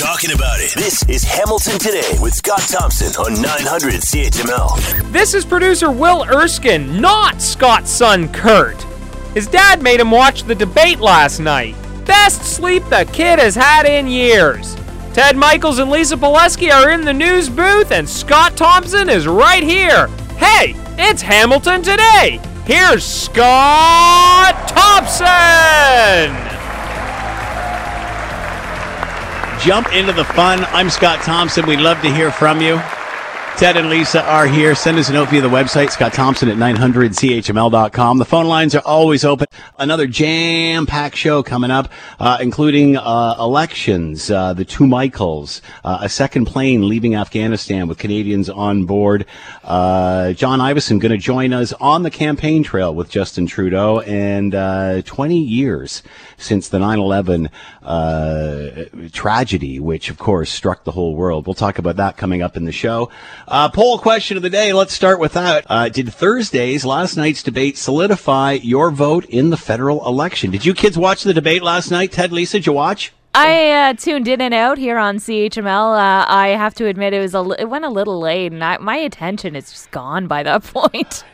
talking about it. This is Hamilton Today with Scott Thompson on 900 CHML. This is producer Will Erskine, not Scott's son Kurt. His dad made him watch the debate last night. Best sleep the kid has had in years. Ted Michaels and Lisa Pileski are in the news booth, and Scott Thompson is right here. Hey, it's Hamilton Today. Here's Scott Thompson. Jump into the fun. I'm Scott Thompson. We'd love to hear from you. Ted and Lisa are here. Send us a note via the website, Scott Thompson at 900CHML.com. The phone lines are always open. Another jam-packed show coming up, uh, including uh, elections, uh, the two Michaels, uh, a second plane leaving Afghanistan with Canadians on board. Uh, John Ivison going to join us on the campaign trail with Justin Trudeau, and uh, 20 years since the 9/11 tragedy, which of course struck the whole world. We'll talk about that coming up in the show. Uh, poll question of the day. Let's start with that. Uh, did Thursday's last night's debate solidify your vote in the federal election? Did you kids watch the debate last night? Ted, Lisa, did you watch? I uh, tuned in and out here on CHML. Uh, I have to admit it was a it went a little late, and I, my attention is just gone by that point.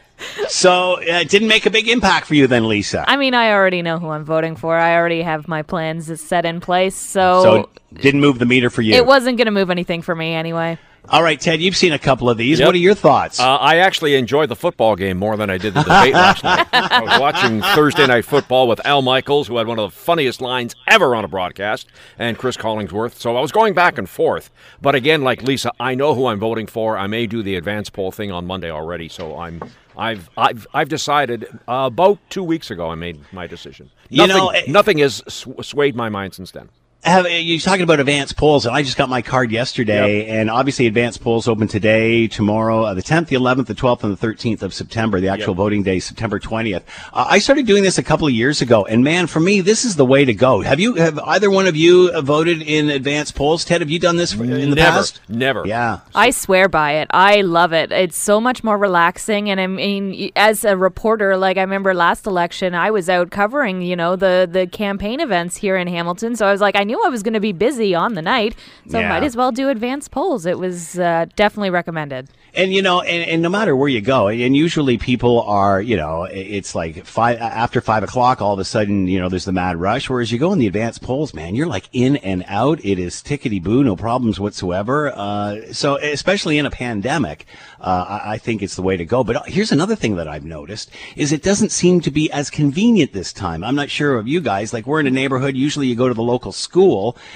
so uh, it didn't make a big impact for you then, Lisa. I mean, I already know who I'm voting for. I already have my plans set in place. So, so didn't move the meter for you. It wasn't going to move anything for me anyway. All right, Ted, you've seen a couple of these. Yep. What are your thoughts? Uh, I actually enjoyed the football game more than I did the debate last night. I was watching Thursday Night Football with Al Michaels, who had one of the funniest lines ever on a broadcast, and Cris Collinsworth. So I was going back and forth. But again, like Lisa, I know who I'm voting for. I may do the advance poll thing on Monday already, so I'm I've I've I've decided uh, about two weeks ago. I made my decision. Nothing, you know, it, nothing has swayed my mind since then have you're talking about advanced polls, and I just got my card yesterday, yep. and obviously advanced polls open today, tomorrow, uh, the 10th, the 11th, the 12th, and the 13th of September. The actual yep. voting day, September 20th. Uh, I started doing this a couple of years ago, and man, for me, this is the way to go. Have you, have either one of you voted in advanced polls? Ted, have you done this in the Never. past? Never. Yeah. I swear by it. I love it. It's so much more relaxing, and I mean, as a reporter, like I remember last election, I was out covering, you know, the the campaign events here in Hamilton, so I was like, I knew I was going to be busy on the night, so yeah. might as well do advanced polls. It was uh, definitely recommended. And you know, and, and, no matter where you go, and usually people are, you know, it's like five after five o'clock. All of a sudden, you know, there's the mad rush. Whereas you go in the advanced polls, man, you're like in and out. It is tickety boo, no problems whatsoever. Uh, so especially in a pandemic, uh, I, I think it's the way to go. But here's another thing that I've noticed is it doesn't seem to be as convenient this time. I'm not sure of you guys. Like we're in a neighborhood. Usually you go to the local school.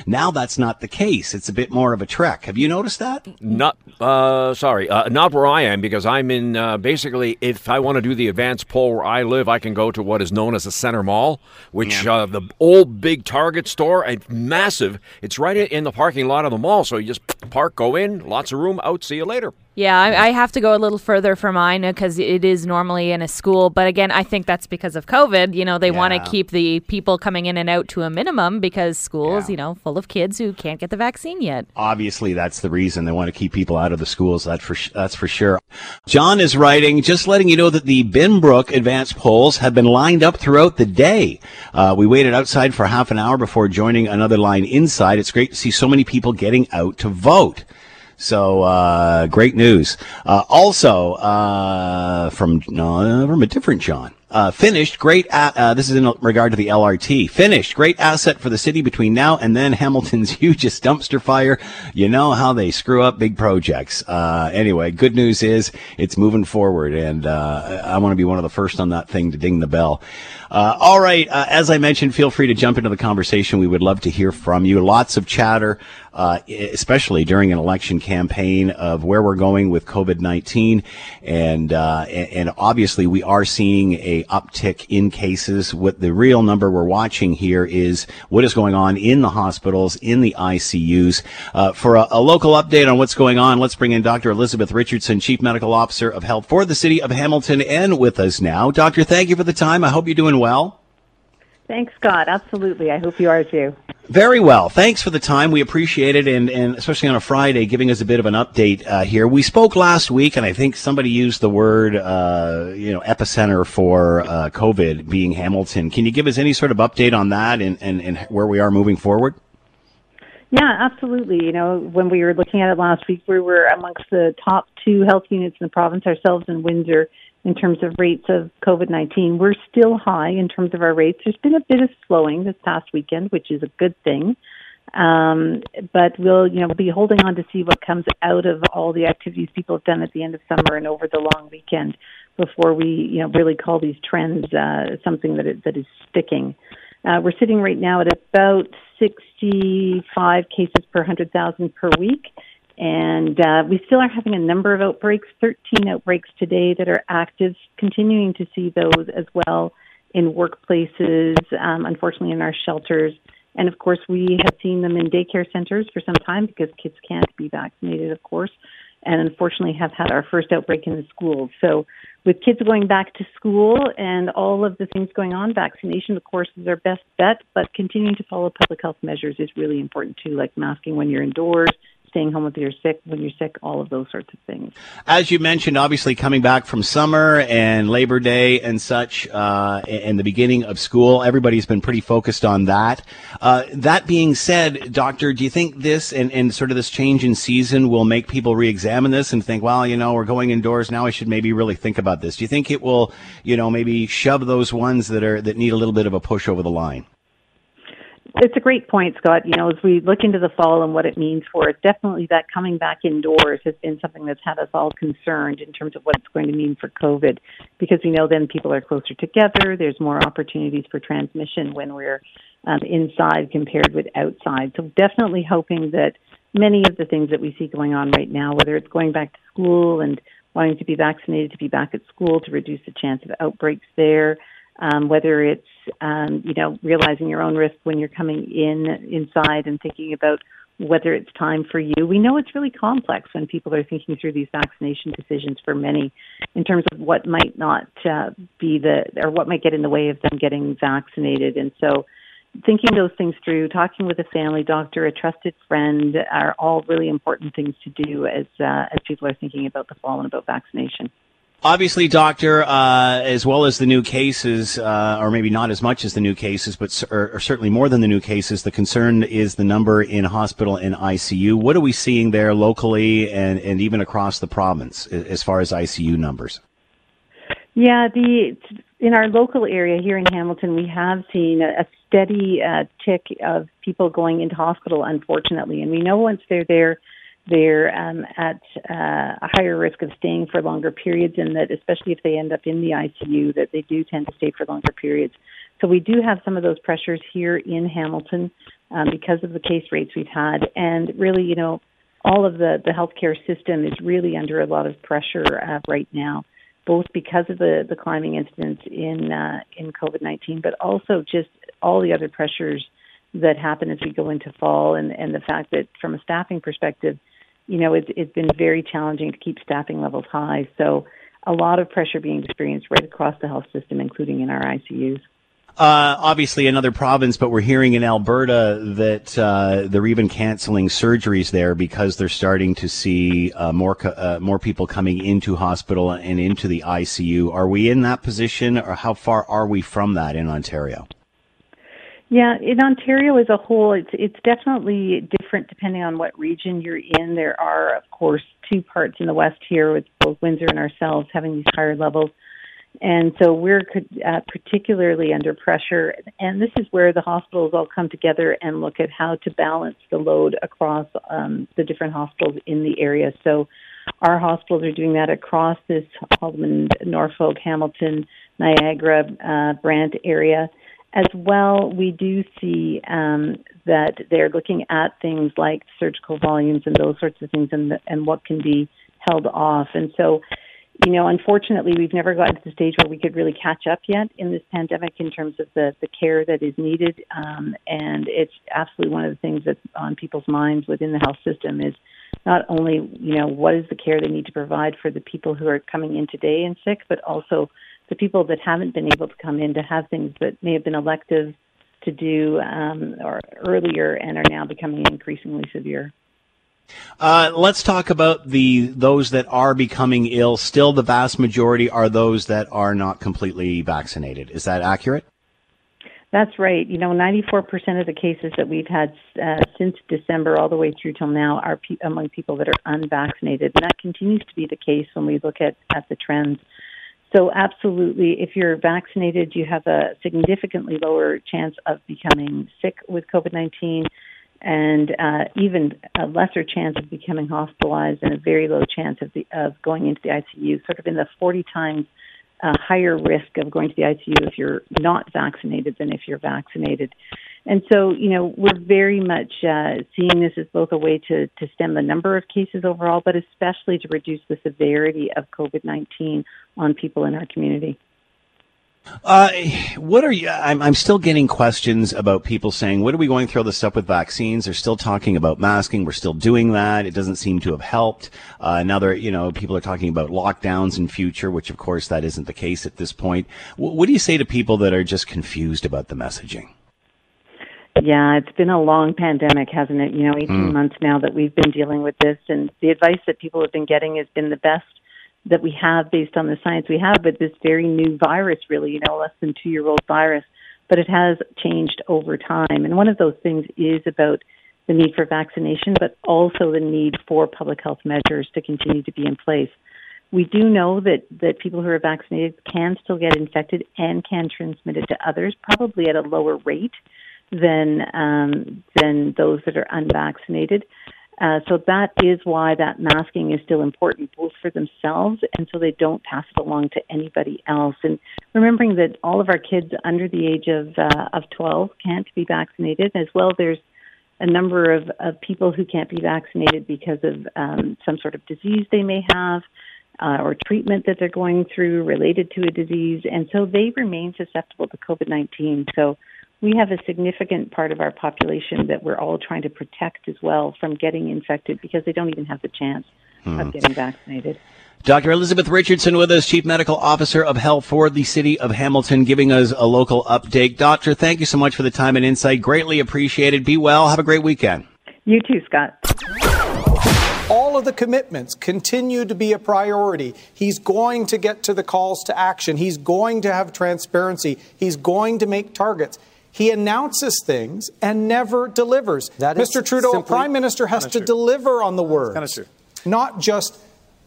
Now that's not the case. It's a bit more of a trek. Have you noticed that? Not, uh, sorry. Uh, not where I am because I'm in uh, basically if I want to do the advanced poll where I live, I can go to what is known as the Center Mall, which yeah. uh, the old big Target store, and massive. It's right in the parking lot of the mall, so you just park, go in, lots of room, out. See you later. Yeah, I, I, have to go a little further for mine because it is normally in a school. But again, I think that's because of COVID. You know, they yeah. want to keep the people coming in and out to a minimum because schools, yeah. you know, full of kids who can't get the vaccine yet. Obviously, that's the reason they want to keep people out of the schools. That's for that's for sure. John is writing, just letting you know that the Binbrook advanced polls have been lined up throughout the day. Uh, we waited outside for half an hour before joining another line inside. It's great to see so many people getting out to vote. So uh, great news. Uh, also uh, from from a different John. Uh, finished, great. A- uh, this is in regard to the LRT. Finished, great asset for the city between now and then. Hamilton's hugest dumpster fire. You know how they screw up big projects. Uh, anyway, good news is it's moving forward, and uh, I want to be one of the first on that thing to ding the bell. Uh, all right, uh, as I mentioned, feel free to jump into the conversation. We would love to hear from you. Lots of chatter, especially during an election campaign, of where we're going with COVID nineteen, and and obviously we are seeing a uptick in cases. What the real number we're watching here is what is going on in the hospitals, in the ICUs. Uh, for a, a, local update on what's going on, let's bring in Dr. Elizabeth Richardson, Chief Medical Officer of Health for the City of Hamilton, and with us now. Doctor, thank you for the time. I hope you're doing well. Thanks, Scott. Absolutely. I hope you are too. Very well. Thanks for the time. We appreciate it, and, and especially on a Friday, giving us a bit of an update uh, here. We spoke last week, and I think somebody used the word, uh, you know, epicenter for uh, COVID being Hamilton. Can you give us any sort of update on that and, and, and where we are moving forward? Yeah, absolutely. You know, when we were looking at it last week, we were amongst the top two health units in the province, ourselves in Windsor, in terms of rates of COVID 19. We're still high in terms of our rates. There's been a bit of slowing this past weekend, which is a good thing. Um, but we'll, you know, be holding on to see what comes out of all the activities people have done at the end of summer and over the long weekend before we, you know, really call these trends uh, something that that is sticking. Uh, we're sitting right now at about 65 cases per 100,000 per week. And uh, we still are having a number of outbreaks, 13 outbreaks today that are active, continuing to see those as well in workplaces, um, unfortunately, in our shelters. And of course, we have seen them in daycare centers for some time because kids can't be vaccinated, of course, and unfortunately have had our first outbreak in the schools. So with kids going back to school and all of the things going on, vaccination, of course, is our best bet, but continuing to follow public health measures is really important too, like masking when you're indoors, staying home if you're sick, when you're sick, all of those sorts of things. As you mentioned, obviously coming back from summer and Labor Day and such, uh, and the beginning of school, everybody's been pretty focused on that. Uh, that being said, Doctor, do you think this and, and sort of this change in season will make people re-examine this and think, well, you know, we're going indoors now, I should maybe really think about this? Do you think it will, you know, maybe shove those ones that are that need a little bit of a push over the line? It's a great point, Scott. You know, as we look into the fall and what it means for us, definitely that coming back indoors has been something that's had us all concerned in terms of what it's going to mean for COVID, because we know then people are closer together. There's more opportunities for transmission when we're um, inside compared with outside. So definitely hoping that many of the things that we see going on right now, whether it's going back to school and wanting to be vaccinated to be back at school to reduce the chance of outbreaks there, um, whether it's um, you know realizing your own risk when you're coming in inside and thinking about whether it's time for you. We know it's really complex when people are thinking through these vaccination decisions for many in terms of what might not uh, be the or what might get in the way of them getting vaccinated. And so thinking those things through, talking with a family doctor, a trusted friend are all really important things to do as uh, as people are thinking about the fall and about vaccination. Obviously, doctor, uh, as well as the new cases, uh, or maybe not as much as the new cases, but or, or certainly more than the new cases. The concern is the number in hospital and ICU. What are we seeing there locally and, and even across the province as far as ICU numbers? Yeah, the in our local area here in Hamilton, we have seen a, steady uh, tick of people going into hospital, unfortunately, and we know once they're there they're um, at uh, a higher risk of staying for longer periods, and that especially if they end up in the ICU, that they do tend to stay for longer periods. So we do have some of those pressures here in Hamilton um, because of the case rates we've had, and really, you know, all of the the healthcare system is really under a lot of pressure uh, right now, both because of the the climbing incidence in uh, in COVID nineteen, but also just all the other pressures that happen as we go into fall, and and the fact that from a staffing perspective you know, it's, it's been very challenging to keep staffing levels high. So a lot of pressure being experienced right across the health system, including in our ICUs. Uh, obviously, another province, but we're hearing in Alberta that uh, they're even canceling surgeries there because they're starting to see uh, more uh, more people coming into hospital and into the ICU. Are we in that position, or how far are we from that in Ontario? Yeah, in Ontario as a whole, it's it's definitely different depending on what region you're in. There are, of course, two parts in the west here with both Windsor and ourselves having these higher levels, and so we're uh, particularly under pressure. And this is where the hospitals all come together and look at how to balance the load across um, the different hospitals in the area. So our hospitals are doing that across this Haldimand, Norfolk, Hamilton, Niagara, uh, Brant area as well, we do see um, that they're looking at things like surgical volumes and those sorts of things and, the, and what can be held off. And so, you know, unfortunately, we've never gotten to the stage where we could really catch up yet in this pandemic in terms of the, the care that is needed. Um, and it's absolutely one of the things that's on people's minds within the health system is not only, you know, what is the care they need to provide for the people who are coming in today and sick, but also the people that haven't been able to come in to have things that may have been elective to do um, or earlier and are now becoming increasingly severe. Uh, let's talk about the those that are becoming ill. Still, the vast majority are those that are not completely vaccinated. Is that accurate? That's right. You know, 94% of the cases that we've had uh, since December all the way through till now are pe- among people that are unvaccinated. And that continues to be the case when we look at, at the trends. So, absolutely, if you're vaccinated, you have a significantly lower chance of becoming sick with COVID 19 and uh, even a lesser chance of becoming hospitalized and a very low chance of, the, of going into the ICU, sort of in the 40 times uh, higher risk of going to the ICU if you're not vaccinated than if you're vaccinated. And so, you know, we're very much uh, seeing this as both a way to, to stem the number of cases overall, but especially to reduce the severity of COVID 19 on people in our community. Uh, what are you? I'm, I'm still getting questions about people saying, "What are we going through all this stuff with vaccines?" They're still talking about masking. We're still doing that. It doesn't seem to have helped. Uh, now they're, you know, people are talking about lockdowns in future, which of course that isn't the case at this point. W- what do you say to people that are just confused about the messaging? Yeah, it's been a long pandemic, hasn't it? You know, 18 mm. months now that we've been dealing with this, and the advice that people have been getting has been the best that we have based on the science we have, but this very new virus, really, you know, less than two year old virus, but it has changed over time. And one of those things is about the need for vaccination, but also the need for public health measures to continue to be in place. We do know that, that people who are vaccinated can still get infected and can transmit it to others, probably at a lower rate than um, than those that are unvaccinated. Uh, so that is why that masking is still important, both for themselves and so they don't pass it along to anybody else. And remembering that all of our kids under the age of uh, of 12 can't be vaccinated, as well. There's a number of, of people who can't be vaccinated because of um, some sort of disease they may have. Uh, or treatment that they're going through related to a disease, and so they remain susceptible to COVID 19. So we have a significant part of our population that we're all trying to protect as well from getting infected because they don't even have the chance hmm. of getting vaccinated. Dr. Elizabeth Richardson with us, Chief Medical Officer of Health for the City of Hamilton, giving us a local update. Doctor, thank you so much for the time and insight. Greatly appreciated. Be well. Have a great weekend. You too, Scott. All of the commitments continue to be a priority. He's going to get to the calls to action. He's going to have transparency. He's going to make targets. He announces things and never delivers. Mr. Trudeau, a prime minister has to deliver on the word. Kind of true. Not just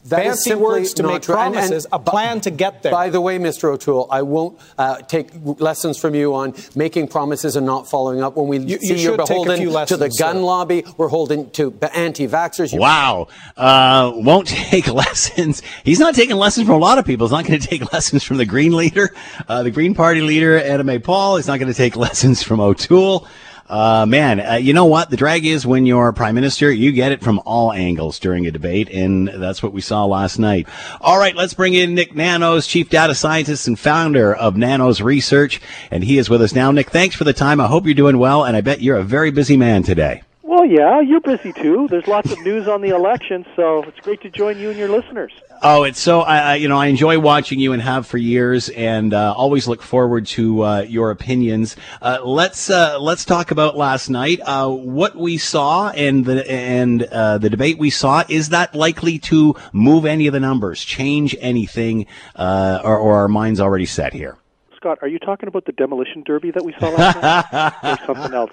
that fancy words to make true. promises, and, and, a plan to get there. By the way, Mr. O'Toole, I won't uh, take lessons from you on making promises and not following up. When we you, see you are beholden lessons, to the gun sir. lobby, we're holding to anti-vaxxers. Wow, uh, won't take lessons. He's not taking lessons from a lot of people. He's not going to take lessons from the Green leader, uh, the Green Party leader, Annamie Paul. He's not going to take lessons from O'Toole. Uh, man, uh, you know what? The drag is when you're prime minister, you get it from all angles during a debate, and that's what we saw last night. All right, let's bring in Nick Nanos, chief data scientist and founder of Nanos Research, and he is with us now. Nick, thanks for the time. I hope you're doing well, and I bet you're a very busy man today. Well, yeah, you're busy too. There's lots of news on the election, so it's great to join you and your listeners. Oh, it's so I, you know I enjoy watching you and have for years, and uh, always look forward to uh, your opinions. Uh, let's uh, let's talk about last night. Uh, what we saw and the and uh, the debate we saw is that likely to move any of the numbers, change anything, or, or our minds already set here. Scott, are you talking about the demolition derby that we saw last night, or something else?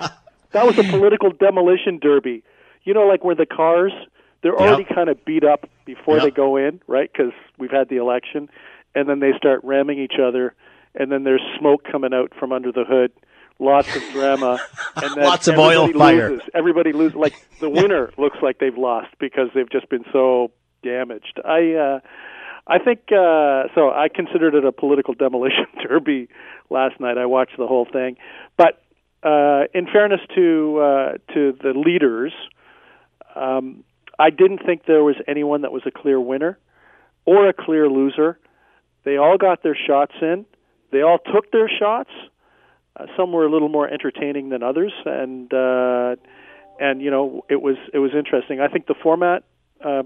That was a political demolition derby. You know, like where the cars they're already yep. kind of beat up before yep. they go in, right? Because we've had the election, and then they start ramming each other, and then there's smoke coming out from under the hood. Lots of drama, and then lots of oil fire. Loses. Everybody loses. Like the winner looks like they've lost because they've just been so damaged. I, uh, I think uh, so. I considered it a political demolition derby last night. I watched the whole thing, but uh, in fairness to uh, to the leaders, um, I didn't think there was anyone that was a clear winner or a clear loser. They all got their shots in. They all took their shots. Uh, some were a little more entertaining than others, and uh, and you know it was it was interesting. I think the format uh,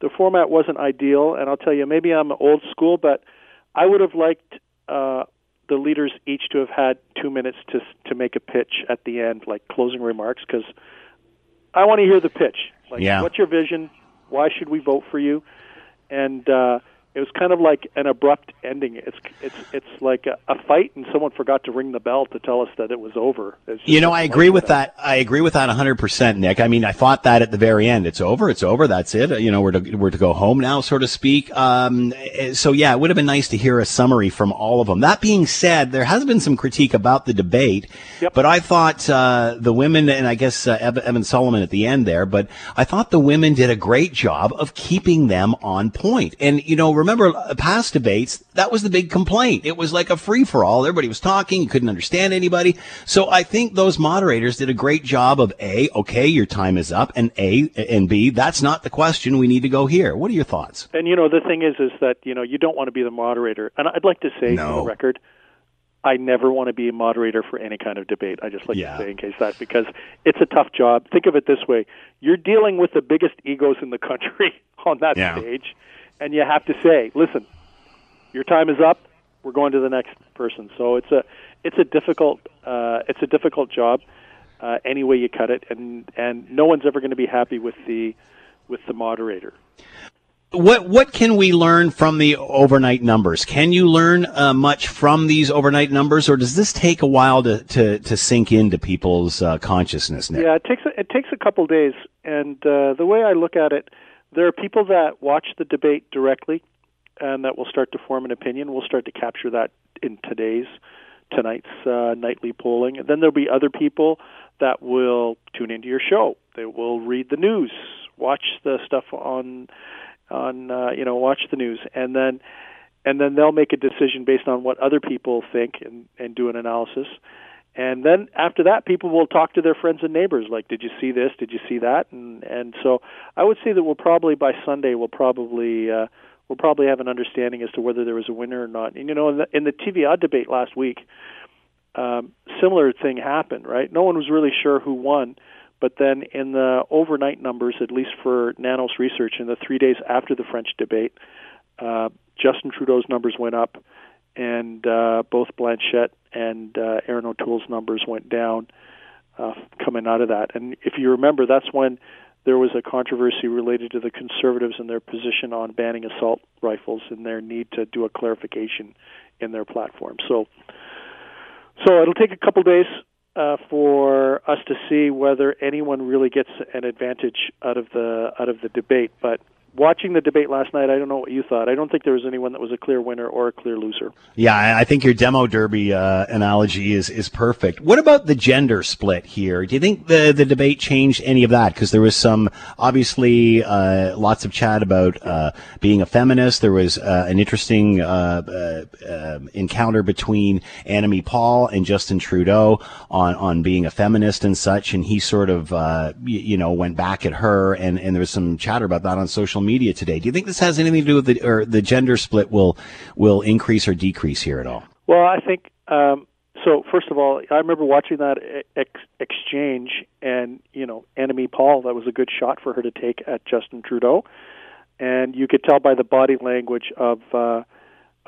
the format wasn't ideal, and I'll tell you, maybe I'm old school, but I would have liked uh, the leaders each to have had two minutes to to make a pitch at the end, like closing remarks, because I want to hear the pitch. Like, yeah. what's your vision? Why should we vote for you? And uh, it was kind of like an abrupt ending. It's it's it's like a, a fight, and someone forgot to ring the bell to tell us that it was over. You know, I agree with that. I agree with that 100, percent Nick. I mean, I thought that at the very end. It's over. It's over. That's it. You know, we're to we're to go home now, so to speak. Um, so yeah, it would have been nice to hear a summary from all of them. That being said, there has been some critique about the debate, yep. but I thought uh, the women, and I guess uh, Evan Solomon at the end there, but I thought the women did a great job of keeping them on point. And you know remember uh, past debates, that was the big complaint. It was like a free for all. Everybody was talking, you couldn't understand anybody. So I think those moderators did a great job of A, okay, your time is up, and A, and B, that's not the question. We need to go here. What are your thoughts? And you know, the thing is, is that, you know, you don't want to be the moderator. And I'd like to say no. for the record, I never want to be a moderator for any kind of debate. I just like yeah. to say in case that because it's a tough job. Think of it this way: you're dealing with the biggest egos in the country on that yeah. stage, and you have to say, listen, your time is up. We're going to the next person. So it's a it's a difficult uh, it's a difficult job. Uh, any way you cut it, and and no one's ever going to be happy with the with the moderator. What what can we learn from the overnight numbers? Can you learn uh, much from these overnight numbers, or does this take a while to, to, to sink into people's uh, consciousness? Nick? Yeah, it takes a, it takes a couple days, and uh, the way I look at it, there are people that watch the debate directly and that will start to form an opinion. We'll start to capture that in today's tonight's uh, nightly polling. And then there'll be other people that will tune into your show. They will read the news, watch the stuff on on uh, you know watch the news, and then and then they'll make a decision based on what other people think and and do an analysis. And then after that, people will talk to their friends and neighbors. Like, did you see this? Did you see that? And and so I would say that we'll probably by Sunday we'll probably uh, we'll probably have an understanding as to whether there was a winner or not. And you know, in the, in the TVA debate last week, um, similar thing happened. Right? No one was really sure who won. But then in the overnight numbers, at least for Nanos research, in the three days after the French debate, uh, Justin Trudeau's numbers went up, and uh, both Blanchet and uh, Erin O'Toole's numbers went down uh, coming out of that. And if you remember, that's when there was a controversy related to the Conservatives and their position on banning assault rifles and their need to do a clarification in their platform. So, so it'll take a couple days uh, for us to see whether anyone really gets an advantage out of the out of the debate. But watching the debate last night, I don't know what you thought. I don't think there was anyone that was a clear winner or a clear loser. Yeah, I think your demo derby uh, analogy is is perfect. What about the gender split here? Do you think the the debate changed any of that? Because there was some obviously uh, lots of chat about uh, being a feminist. There was uh, an interesting uh, uh, encounter between Annamie Paul and Justin Trudeau on on being a feminist and such, and he sort of you know went back at her, and and there was some chatter about that on social media today. Do you think this has anything to do with the or the gender split will will increase or decrease here at all? Well, I think um, so. First of all, I remember watching that ex- exchange, and you know, Annamie Paul. That was a good shot for her to take at Justin Trudeau, and you could tell by the body language of. Uh,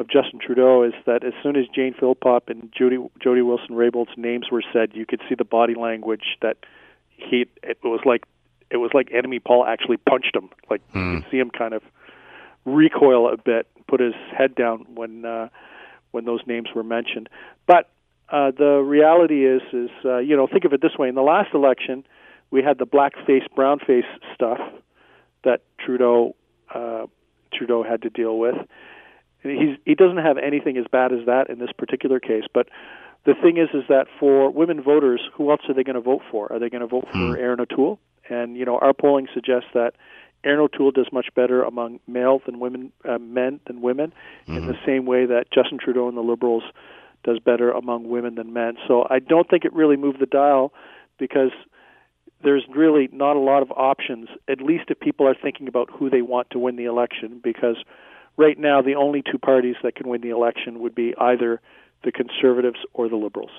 of Justin Trudeau is that as soon as Jane Philpott and Jody Jody Wilson Raybould's names were said, you could see the body language that he it was like it was like Annamie Paul actually punched him. Like mm. you hmm. could see him kind of recoil a bit, put his head down when uh, when those names were mentioned. But uh, the reality is, is uh, you know, think of it this way: in the last election, we had the black face, brown face stuff that Trudeau uh, Trudeau had to deal with. He's, he doesn't have anything as bad as that in this particular case, but the thing is, is that for women voters, who else are they going to vote for? Are they going to vote for mm. Erin O'Toole? And you know, our polling suggests that Erin O'Toole does much better among male than women, uh, men than women, mm-hmm. in the mm-hmm. same way that Justin Trudeau and the Liberals does better among women than men. So I don't think it really moved the dial because there's really not a lot of options, at least if people are thinking about who they want to win the election, because right now the only two parties that can win the election would be either the Conservatives or the Liberals.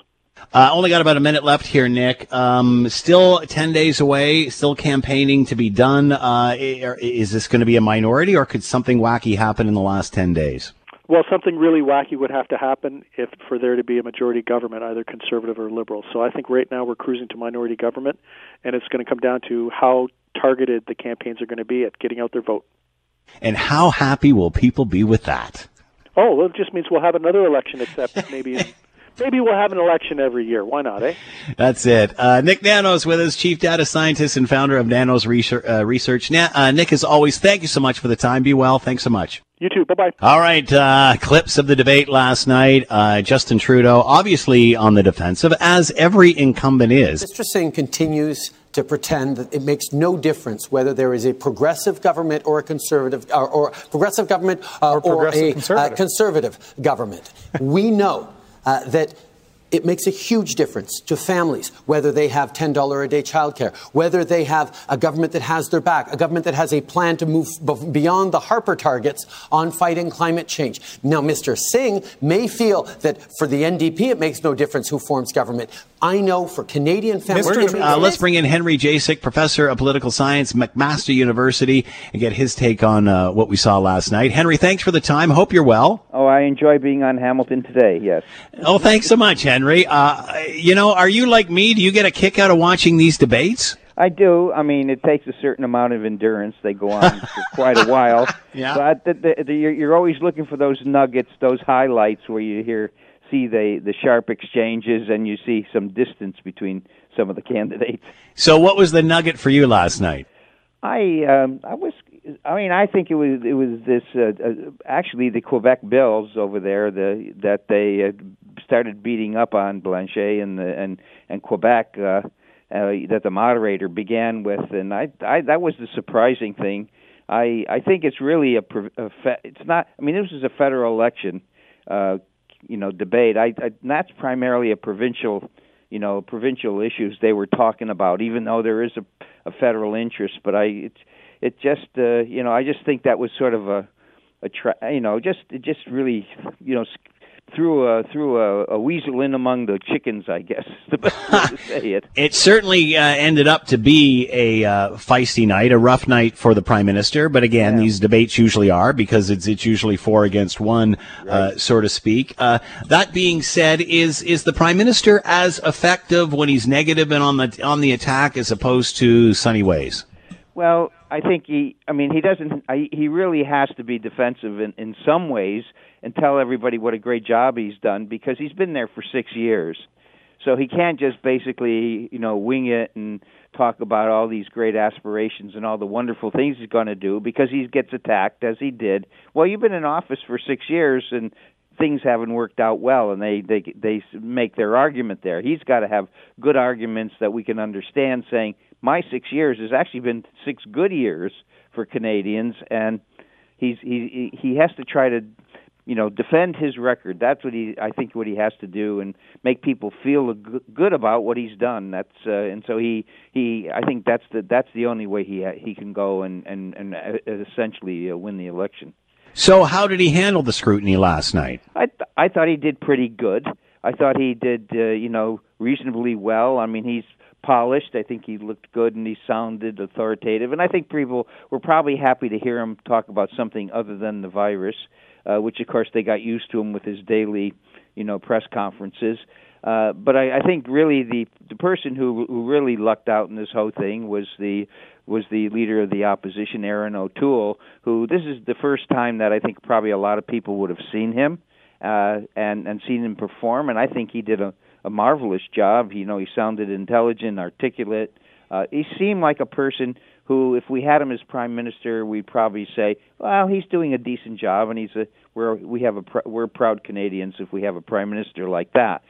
Uh, only got about a minute left here, Nick. Um, still 10 days away, still campaigning to be done. Uh, is this going to be a minority or could something wacky happen in the last 10 days? Well, something really wacky would have to happen if for there to be a majority government, either conservative or liberal. So I think right now we're cruising to minority government, and it's going to come down to how targeted the campaigns are going to be at getting out their vote. And how happy will people be with that? Oh, well, it just means we'll have another election, except maybe maybe we'll have an election every year. Why not, eh? That's it. Uh, Nick Nanos with us, Chief Data Scientist and founder of Nanos Research. Uh, Research. Na- uh, Nick, as always, thank you so much for the time. Be well. Thanks so much. You too. Bye bye. All right. Uh, clips of the debate last night. Uh, Justin Trudeau, obviously on the defensive, as every incumbent is. Mr. Singh continues to pretend that it makes no difference whether there is a progressive government or a conservative or, or progressive government uh, or, or, a conservative. conservative government. we know uh, that it makes a huge difference to families whether they have $10 a day childcare, whether they have a government that has their back, a government that has a plan to move beyond the Harper targets on fighting climate change. Now, Mr. Singh may feel that for the NDP it makes no difference who forms government. I know for Canadian families. Uh, let's bring in Henry Jacek, professor of political science, McMaster University, and get his take on uh, what we saw last night. Henry, thanks for the time. Hope you're well. Oh, I enjoy being on Hamilton today. Yes. Oh, thanks so much, Henry. Uh, you know, are you like me? Do you get a kick out of watching these debates? I do. I mean, it takes a certain amount of endurance. They go on for quite a while. Yeah. But the, the, the, you're, you're always looking for those nuggets, those highlights where you hear see the the sharp exchanges and you see some distance between some of the candidates. So, what was the nugget for you last night? I um, I was I mean I think it was it was this uh, uh, actually the Quebec Bills over there the that they uh, started beating up on Blanchet and the and and Quebec uh, uh, that the moderator began with and I I that was the surprising thing. I I think it's really a, a fe- it's not I mean this is a federal election uh you know debate. I, I that's primarily a provincial, you know, provincial issues they were talking about. Even though there is a, a federal interest, but I it it just uh, you know I just think that was sort of a a tra- you know just it just really you know threw a threw a, a weasel in among the chickens. I guess is the best way to say it. It certainly uh, ended up to be a uh, feisty night, a rough night for the prime minister. But again, yeah. these debates usually are because it's it's usually four against one, uh, right. uh, so to speak. Uh, that being said, is is the prime minister as effective when he's negative and on the on the attack as opposed to sunny ways? Well, I think he. I mean, he doesn't. I, he really has to be defensive in in some ways and tell everybody what a great job he's done because he's been there for six years. So he can't just basically, you know, wing it and talk about all these great aspirations and all the wonderful things he's going to do because he gets attacked as he did. Well, you've been in office for 6 years and things haven't worked out well and they they they make their argument there. He's got to have good arguments that we can understand saying my 6 years has actually been 6 good years for Canadians and he's he he has to try to you know defend his record. That's what he i think what he has to do and make people feel good about what he's done. That's uh, and so he he i think that's the that's the only way he he can go and and and uh, essentially uh, win the election. So how did he handle the scrutiny last night? I th- i thought he did pretty good. I thought he did uh, you know reasonably well. I mean he's polished. I think he looked good and he sounded authoritative. And I think people were probably happy to hear him talk about something other than the virus. uh, which of course they got used to him with his daily, you know, press conferences. Uh, but I, I think really the the person who who really lucked out in this whole thing was the was the leader of the opposition, Erin O'Toole, who this is the first time that I think probably a lot of people would have seen him uh, and and seen him perform, and I think he did a, a marvelous job. You know, he sounded intelligent, articulate. Uh, he seemed like a person who, if we had him as prime minister, we'd probably say, well, he's doing a decent job, and he's a we're we have a we're proud Canadians if we have a prime minister like that.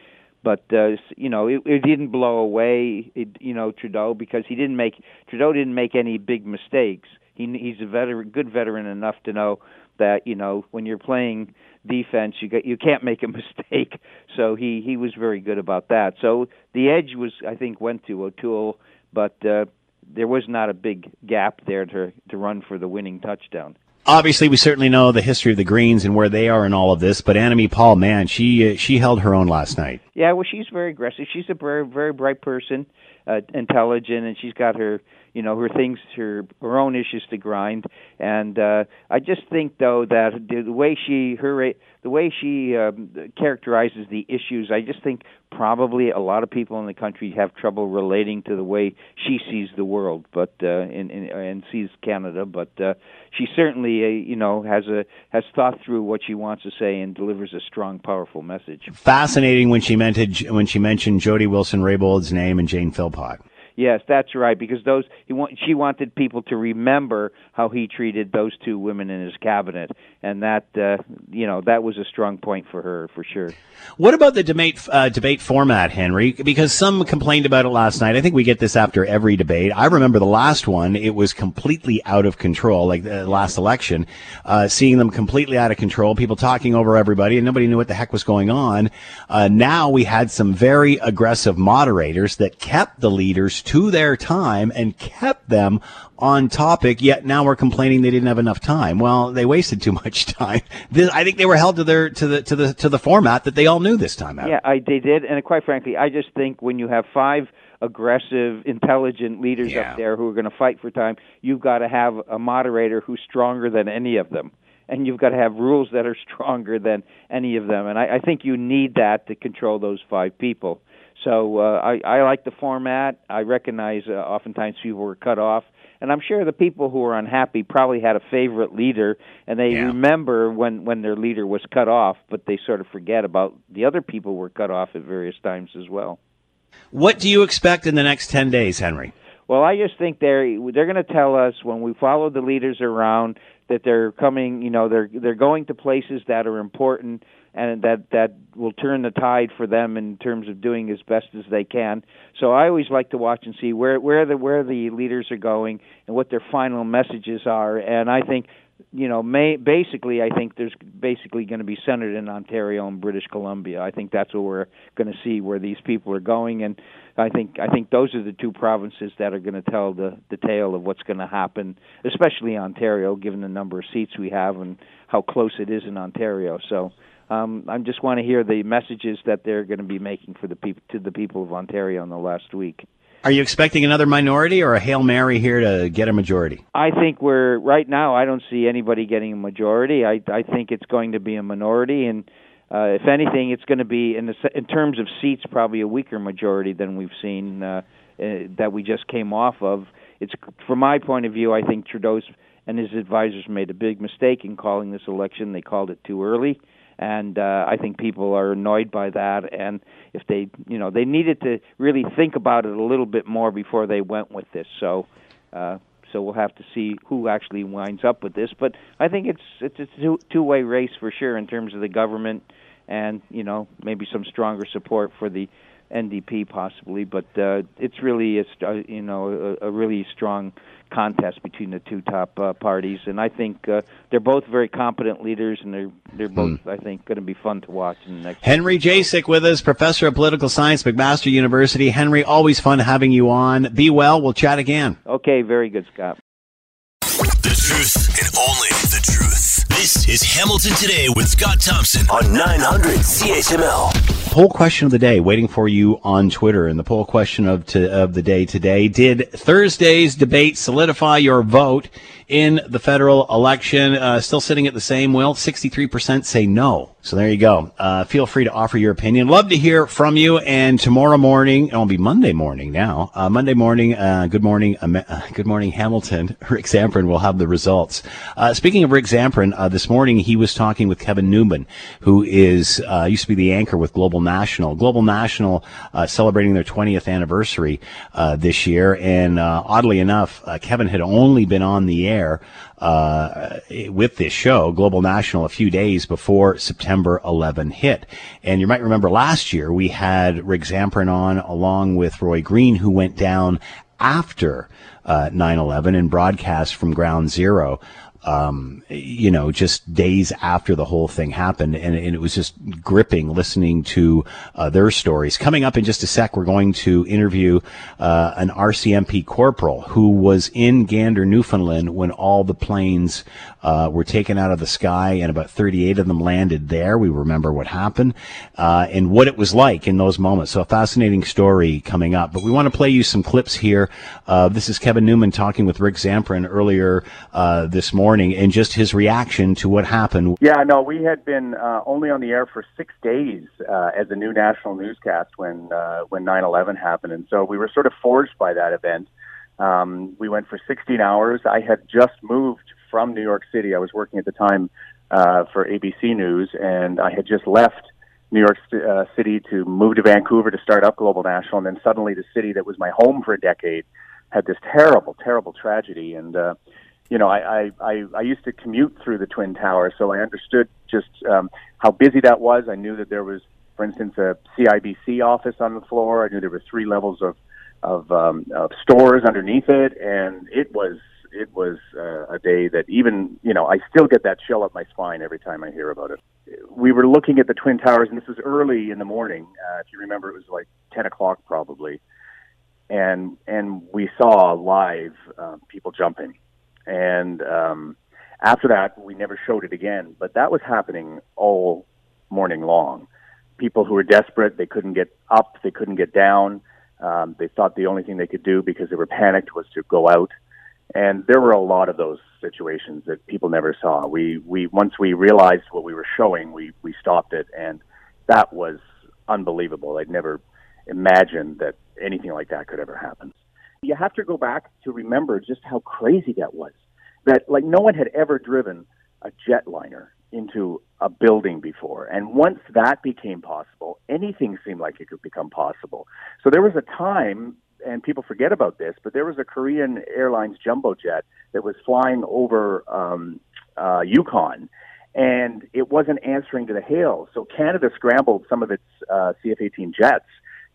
But uh, you know, it, it didn't blow away, it, you know, Trudeau because he didn't make Trudeau didn't make any big mistakes. He he's a veteran, good veteran enough to know that you know when you're playing defense, you get you can't make a mistake. So he he was very good about that. So the edge was I think went to O'Toole, but uh, there was not a big gap there to to run for the winning touchdown. Obviously, we certainly know the history of the Greens and where they are in all of this. But Annamie Paul, man, she uh, she held her own last night. Yeah, well, she's very aggressive. She's a very very bright person, uh, intelligent, and she's got her you know her things her her own issues to grind. And uh, I just think though that the way she her the way she um, characterizes the issues, I just think probably a lot of people in the country have trouble relating to the way she sees the world, but uh, and, and, and sees Canada. But uh, she certainly, uh, you know, has a has thought through what she wants to say and delivers a strong, powerful message. Fascinating when she mentioned when she mentioned Jody Wilson Raybould's name and Jane Philpott. Yes, that's right. Because those he want, she wanted people to remember how he treated those two women in his cabinet, and that uh, you know that was a strong point for her for sure. What about the debate uh, debate format, Henry? Because some complained about it last night. I think we get this after every debate. I remember the last one; it was completely out of control, like the last election. Uh, seeing them completely out of control, people talking over everybody, and nobody knew what the heck was going on. Uh, now we had some very aggressive moderators that kept the leaders to their time and kept them on topic, yet now we're complaining they didn't have enough time. Well, they wasted too much time. This, I think they were held to their to the to the to the format that they all knew this time. Out. Yeah, I, they did, and quite frankly, I just think when you have five aggressive, intelligent leaders yeah. up there who are going to fight for time, you've got to have a moderator who's stronger than any of them. And you've got to have rules that are stronger than any of them. And I, I think you need that to control those five people. So uh, I, I like the format. I recognize uh, oftentimes people were cut off, and I'm sure the people who were unhappy probably had a favorite leader, and they Yeah. remember when when their leader was cut off, but they sort of forget about the other people were cut off at various times as well. What do you expect in the next ten days, Henry? Well, I just think they're they're going to tell us when we follow the leaders around that they're coming. You know, they're they're going to places that are important and that that will turn the tide for them in terms of doing as best as they can. So I always like to watch and see where where the where the leaders are going and what their final messages are. And I think you know, may, basically, I think there's basically going to be centered in Ontario and British Columbia. I think that's what we're going to see where these people are going, and I think I think those are the two provinces that are going to tell the the tale of what's going to happen, especially Ontario, given the number of seats we have and how close it is in Ontario. So. Um, I just want to hear the messages that they're going to be making for the people to the people of Ontario in the last week. Are you expecting another minority or a hail mary here to get a majority? I think we're right now. I don't see anybody getting a majority. I I think it's going to be a minority, and uh, if anything, it's going to be in the, in terms of seats probably a weaker majority than we've seen uh, uh, that we just came off of. It's from my point of view. I think Trudeau's and his advisors made a big mistake in calling this election. They called it too early and uh, I think people are annoyed by that. And if they, you know, they needed to really think about it a little bit more before they went with this. So, uh, so we'll have to see who actually winds up with this. But I think it's it's a two two way race for sure in terms of the government, and you know maybe some stronger support for the NDP possibly. But uh, it's really a you know a, a really strong contest between the two top uh, parties, and I think uh, they're both very competent leaders, and they're they're both I think going to be fun to watch in the next. Henry Jacek with us, professor of political science, McMaster University. Henry, always fun having you on. Be well. We'll chat again. Okay, very good, Scott. The truth and only the truth. This is Hamilton Today with Scott Thompson on 900 CHML. Poll question of the day, waiting for you on Twitter. And the poll question of to, of the day today: Did Thursday's debate solidify your vote in the federal election? Uh, still sitting at the same. Well, sixty-three percent say no. So there you go. Uh, feel free to offer your opinion. Love to hear from you. And tomorrow morning, it'll be Monday morning now. Uh, Monday morning. Uh, good morning. Uh, good morning, Hamilton. Rick Zamprin will have the results. Uh, speaking of Rick Zamprin, uh, this morning he was talking with Kevin Newman, who is used to be the anchor with Global National. Global National celebrating their 20th anniversary this year, and oddly enough, Kevin had only been on the air uh, with this show, Global National, a few days before September 11 hit. And you might remember last year we had Rick Zamprin on along with Roy Green, who went down after uh, 9/11 and broadcast from Ground Zero. Um, you know, just days after the whole thing happened, and, and it was just gripping listening to uh, their stories. Coming up in just a sec, we're going to interview uh, an RCMP corporal who was in Gander, Newfoundland, when all the planes uh, were taken out of the sky, and about 38 of them landed there. We remember what happened uh, and what it was like in those moments. So a fascinating story coming up. But we want to play you some clips here. Uh, this is Kevin Newman talking with Rick Zamprin earlier uh, this morning morning and just his reaction to what happened. Yeah, no, we had been uh, only on the air for six days uh, as a new national newscast when uh, when 9/11 happened, and so we were sort of forged by that event. Um, we went for 16 hours. I had just moved from New York City. I was working at the time uh, for ABC News, and I had just left New York uh, City to move to Vancouver to start up Global National, and then suddenly the city that was my home for a decade had this terrible, terrible tragedy. And uh, you know, I, I I used to commute through the Twin Towers, so I understood just um, how busy that was. I knew that there was, for instance, a CIBC office on the floor. I knew there were three levels of of, um, of stores underneath it, and it was it was uh, a day that even you know I still get that chill up my spine every time I hear about it. We were looking at the twin towers, and this was early in the morning. Uh, if you remember, it was like ten o'clock probably, and and we saw live uh, people jumping, and um, after that we never showed it again. But that was happening all morning long. People who were desperate, they couldn't get up, they couldn't get down. Um, they thought the only thing they could do because they were panicked was to go out and there were a lot of those situations that people never saw. We we once we realized what we were showing, we we stopped it, and that was unbelievable. I'd never imagined that anything like that could ever happen. You have to go back to remember just how crazy that was. That like no one had ever driven a jetliner into a building before. And once that became possible, anything seemed like it could become possible. So there was a time and people forget about this, but there was a Korean Airlines jumbo jet that was flying over um, uh, Yukon, and it wasn't answering to the hail. So Canada scrambled some of its uh, CF-18 jets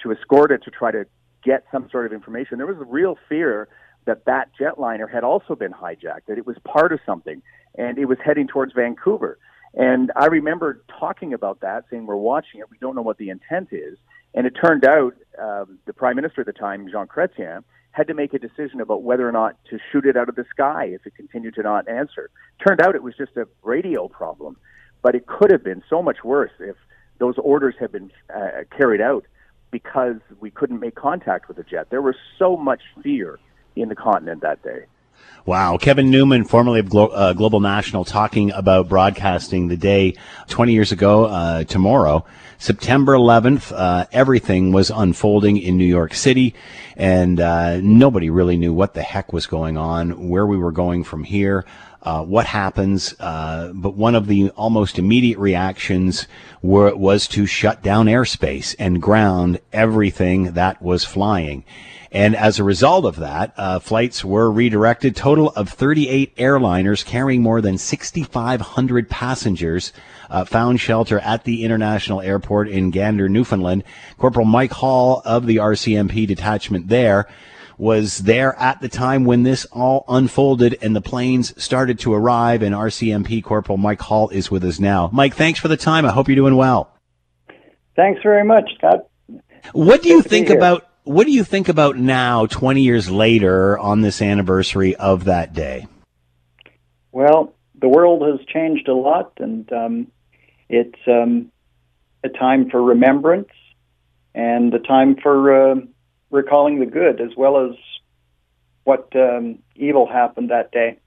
to escort it to try to get some sort of information. There was a real fear that that jetliner had also been hijacked, that it was part of something, and it was heading towards Vancouver. And I remember talking about that, saying we're watching it, we don't know what the intent is. And it turned out um, the prime minister at the time, Jean Chrétien, had to make a decision about whether or not to shoot it out of the sky if it continued to not answer. Turned out it was just a radio problem, but it could have been so much worse if those orders had been uh, carried out because we couldn't make contact with the jet. There was so much fear in the continent that day. Wow. Kevin Newman, formerly of Glo- uh, Global National, talking about broadcasting the day 20 years ago uh, tomorrow. September 11th, uh, everything was unfolding in New York City, and uh, nobody really knew what the heck was going on, where we were going from here. Uh, what happens. Uh, but one of the almost immediate reactions were, was to shut down airspace and ground everything that was flying. And as a result of that, uh, flights were redirected. Total of 38 airliners carrying more than 6,500 passengers uh, found shelter at the international airport in Gander, Newfoundland. Corporal Mike Hall of the RCMP detachment there was there at the time when this all unfolded and the planes started to arrive and RCMP Corporal Mike Hall is with us now. Mike, thanks for the time. I hope you're doing well. Thanks very much, Scott. What do you think about what do you think about now, 20 years later, on this anniversary of that day? Well, the world has changed a lot, and um, it's um, a time for remembrance and a time for uh, recalling the good as well as what um, evil happened that day.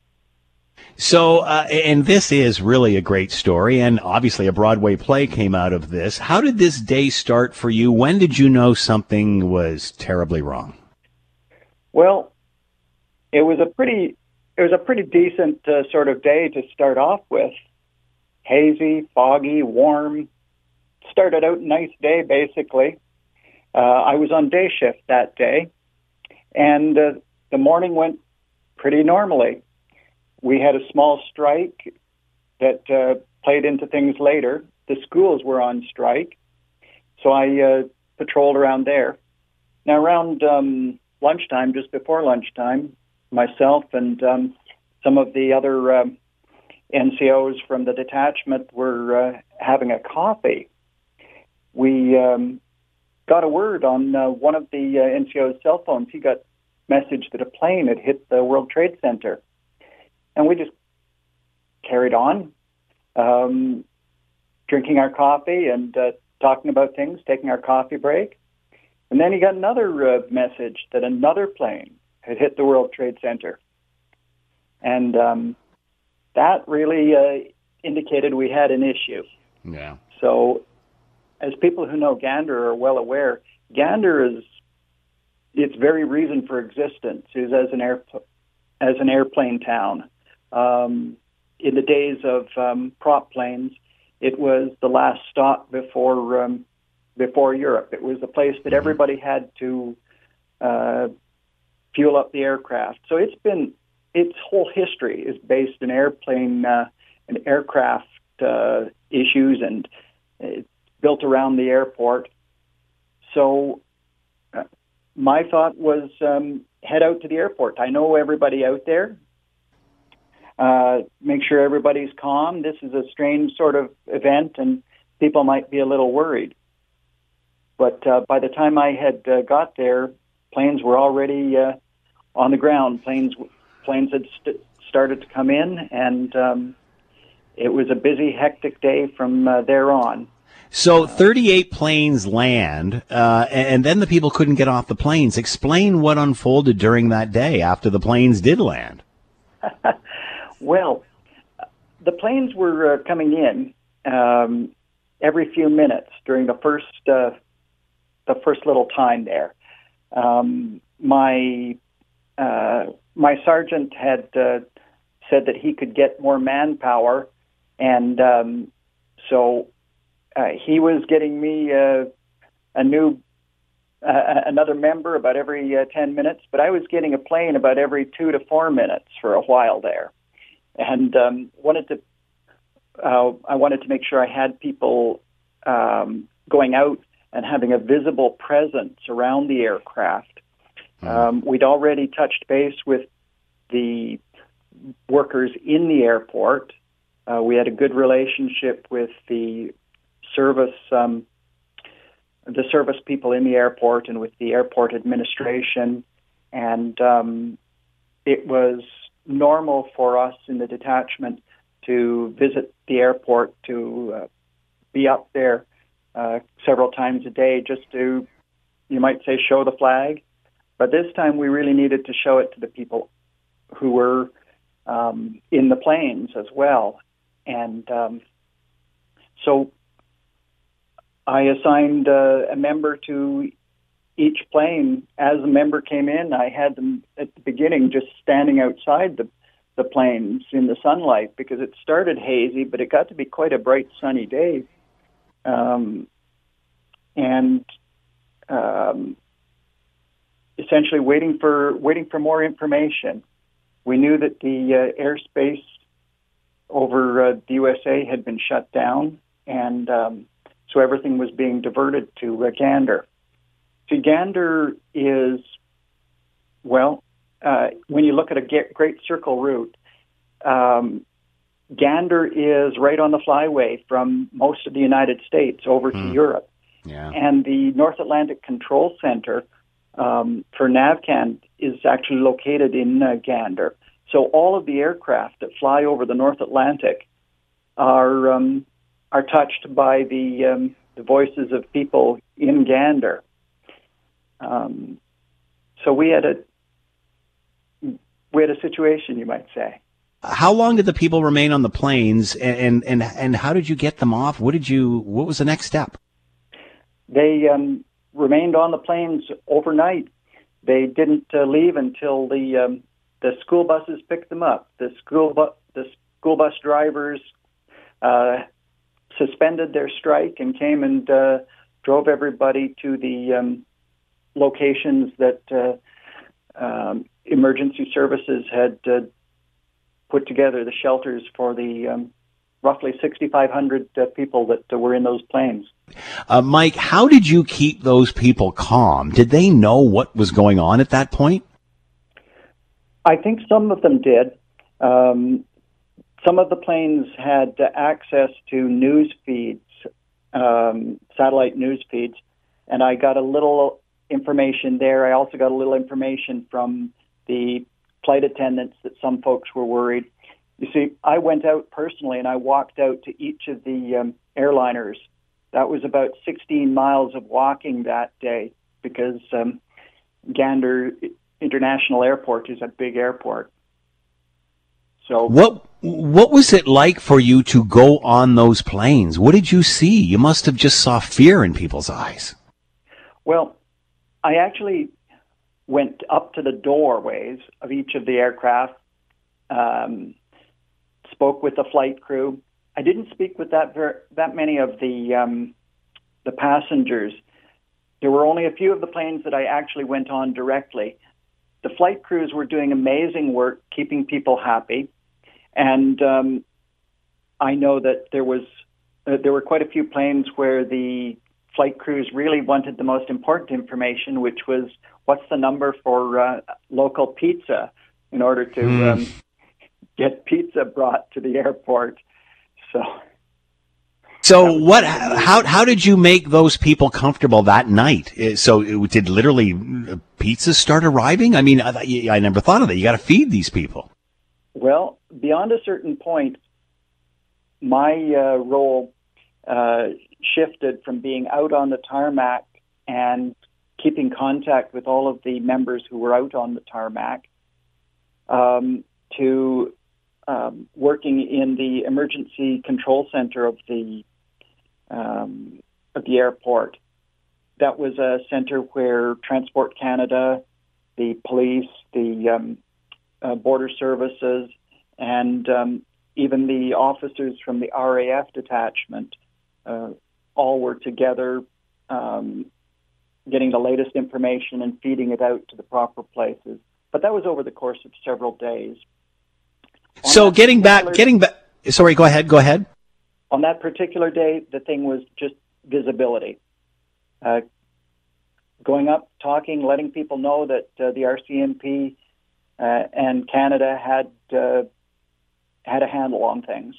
So, uh, and this is really a great story, and obviously a Broadway play came out of this. How did this day start for you? When did you know something was terribly wrong? Well, it was a pretty it was a pretty decent uh, sort of day to start off with. Hazy, foggy, warm. Started out nice day basically. Uh, I was on day shift that day, and uh, the morning went pretty normally we had a small strike that uh, played into things later. The schools were on strike, so I uh, patrolled around there. Now, around um, lunchtime, just before lunchtime, myself and um, some of the other uh, NCOs from the detachment were uh, having a coffee. We um, got a word on uh, one of the uh, NCO's cell phones. He got message that a plane had hit the World Trade Center and we just carried on, um, drinking our coffee and uh, talking about things, taking our coffee break. And then he got another uh, message that another plane had hit the World Trade Center. And um, that really uh, indicated we had an issue. Yeah. So, as people who know Gander are well aware, Gander is its very reason for existence is as an air as an airplane town. Um, in the days of um, prop planes, it was the last stop before um, before Europe. It was the place that everybody had to uh, fuel up the aircraft. So it's been its whole history is based in airplane uh, and aircraft uh, issues and it's built around the airport. So uh, my thought was um, head out to the airport. I know everybody out there. Uh, make sure everybody's calm. This is a strange sort of event, and people might be a little worried. But uh, by the time I had uh, got there, planes were already uh, on the ground. Planes planes had st- started to come in, and um, it was a busy, hectic day from uh, there on. So 38 planes land, uh, and then the people couldn't get off the planes. Explain what unfolded during that day after the planes did land. well, the planes were uh, coming in um, every few minutes during the first uh, the first little time there. Um, my uh, my sergeant had uh, said that he could get more manpower, and um, so uh, he was getting me uh, a new uh, another member about every uh, 10 minutes, but I was getting a plane about every two to four minutes for a while there, and um, wanted to. Uh, I wanted to make sure I had people um, going out and having a visible presence around the aircraft. Um, we'd already touched base with the workers in the airport. Uh, we had a good relationship with the service um, the service people in the airport and with the airport administration, and um, it was normal for us in the detachment to visit the airport to uh, be up there uh, several times a day just to you might say show the flag. But this time we really needed to show it to the people who were um, in the planes as well. And um, so I assigned uh, a member to each plane. As a member came in, I had them at the beginning just standing outside the the planes in the sunlight because it started hazy, but it got to be quite a bright sunny day. Um, and um, essentially waiting for waiting for more information. We knew that the uh, airspace over uh, the USA had been shut down, and um, so everything was being diverted to uh, Gander. See, Gander is, well, uh, when you look at a Great Circle route, um, Gander is right on the flyway from most of the United States over to Europe. Yeah. And the North Atlantic Control Center um, for NAVCAN is actually located in uh, Gander. So all of the aircraft that fly over the North Atlantic are um, are touched by the um, the voices of people in Gander. Um, so we had a we had a situation, you might say. How long did the people remain on the planes, and and and how did you get them off? What did you? What was the next step? They um, remained on the planes overnight. They didn't uh, leave until the um, the school buses picked them up. The school bu- the school bus drivers uh, suspended their strike and came and uh, drove everybody to the um, locations that uh, um, emergency services had uh, put together, the shelters for the um, roughly 6,500 uh, people that uh, were in those planes. Uh, Mike, how did you keep those people calm? Did they know what was going on at that point? I think some of them did. Um, some of the planes had access to news feeds, um, satellite news feeds, and I got a little information there. I also got a little information from the flight attendants that some folks were worried. You see, I went out personally and I walked out to each of the um, airliners. That was about 16 miles of walking that day because um, Gander International Airport is a big airport. So what what was it like for you to go on those planes? What did you see? You must have just saw fear in people's eyes. Well, I actually went up to the doorways of each of the aircraft, um, spoke with the flight crew. I didn't speak with that ver- that many of the um, the passengers. There were only a few of the planes that I actually went on directly. The flight crews were doing amazing work, keeping people happy, and um, I know that there was uh, there were quite a few planes where the flight crews really wanted the most important information, which was what's the number for uh, local pizza in order to Mm. um, get pizza brought to the airport. So So what? How how did you make those people comfortable that night? Uh, So it, did literally uh, pizzas start arriving? I mean, I, I never thought of that. You got to feed these people. Well, beyond a certain point, my uh, role uh, shifted from being out on the tarmac and keeping contact with all of the members who were out on the tarmac um, to um, working in the emergency control center of the um, of the airport. That was a center where Transport Canada, the police, the um, uh, border services, and um, even the officers from the RAF detachment uh, all were together, um, getting the latest information and feeding it out to the proper places. But that was over the course of several days. On So getting back, getting back. Sorry, go ahead. Go ahead. on that particular day, the thing was just visibility. Uh, going up, talking, letting people know that uh, the RCMP uh, and Canada had uh, had a handle on things.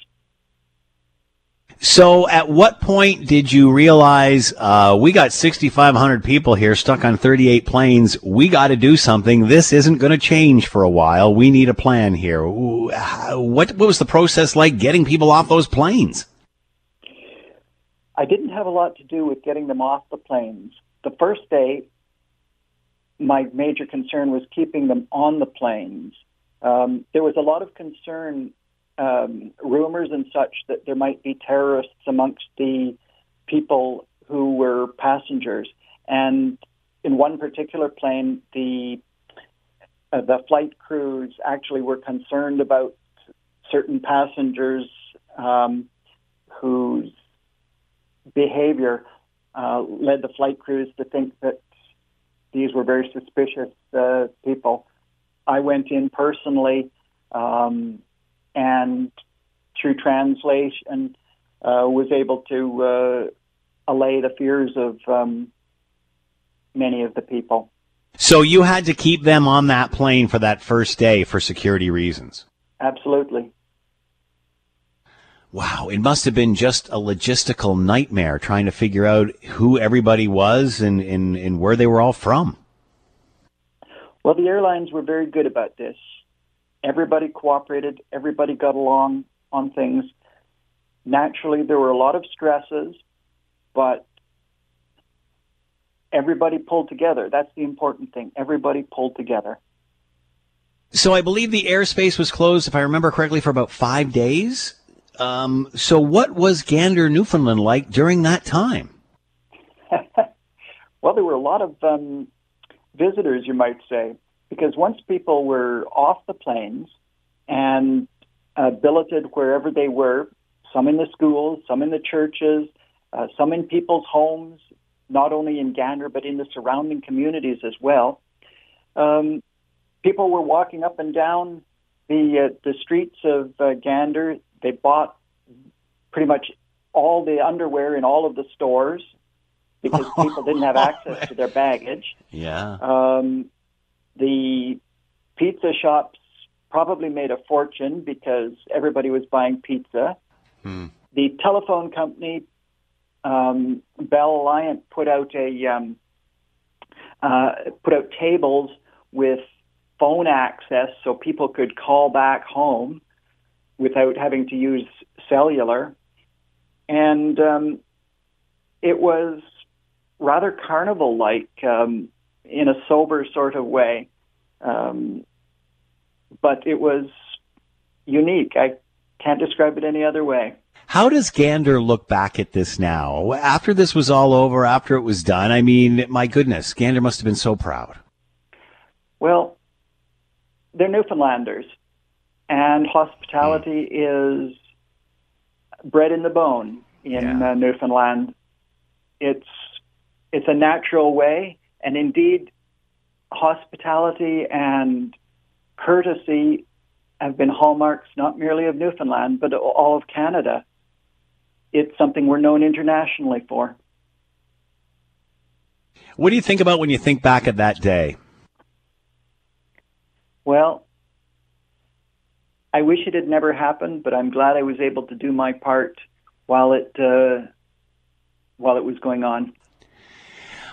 So, at what point did you realize uh, we got 6,500 people here stuck on 38 planes? We got to do something. This isn't going to change for a while. We need a plan here. What, what was the process like getting people off those planes? I didn't have a lot to do with getting them off the planes. The first day, my major concern was keeping them on the planes. Um, there was a lot of concern, um, rumors and such, that there might be terrorists amongst the people who were passengers. And in one particular plane, the uh, the flight crews actually were concerned about certain passengers um, whose behavior uh, led the flight crews to think that these were very suspicious uh, people. I went in personally um, and through translation uh, was able to uh, allay the fears of um, many of the people. So, you had to keep them on that plane for that first day for security reasons. Absolutely. Wow, it must have been just a logistical nightmare trying to figure out who everybody was and, and, and where they were all from. Well, the airlines were very good about this. Everybody cooperated, everybody got along on things. Naturally, there were a lot of stresses, but everybody pulled together. That's the important thing. Everybody pulled together. So I believe the airspace was closed, if I remember correctly, for about five days. Um, so what was Gander, Newfoundland like during that time? Well, there were a lot of um, visitors, you might say, because once people were off the planes and uh, billeted wherever they were, some in the schools, some in the churches, uh, some in people's homes, not only in Gander but in the surrounding communities as well. Um, people were walking up and down the uh, the streets of uh, Gander. They bought pretty much all the underwear in all of the stores because people didn't have access to their baggage. Yeah. Um, the pizza shops probably made a fortune because everybody was buying pizza. Hmm. The telephone company, um, Bell Aliant, put out a um, uh, put out tables with phone access so people could call back home without having to use cellular, and um, it was rather carnival-like um, in a sober sort of way. Um, but it was unique. I can't describe it any other way. How does Gander look back at this now? After this was all over, after it was done, I mean, my goodness, Gander must have been so proud. Well, they're Newfoundlanders, and hospitality mm. is bred in the bone in yeah. uh, Newfoundland. It's it's a natural way, and indeed, hospitality and courtesy have been hallmarks not merely of Newfoundland but all of Canada. It's something we're known internationally for. What do you think about when you think back at that day? Well, I wish it had never happened, but I'm glad I was able to do my part while it uh, while it was going on.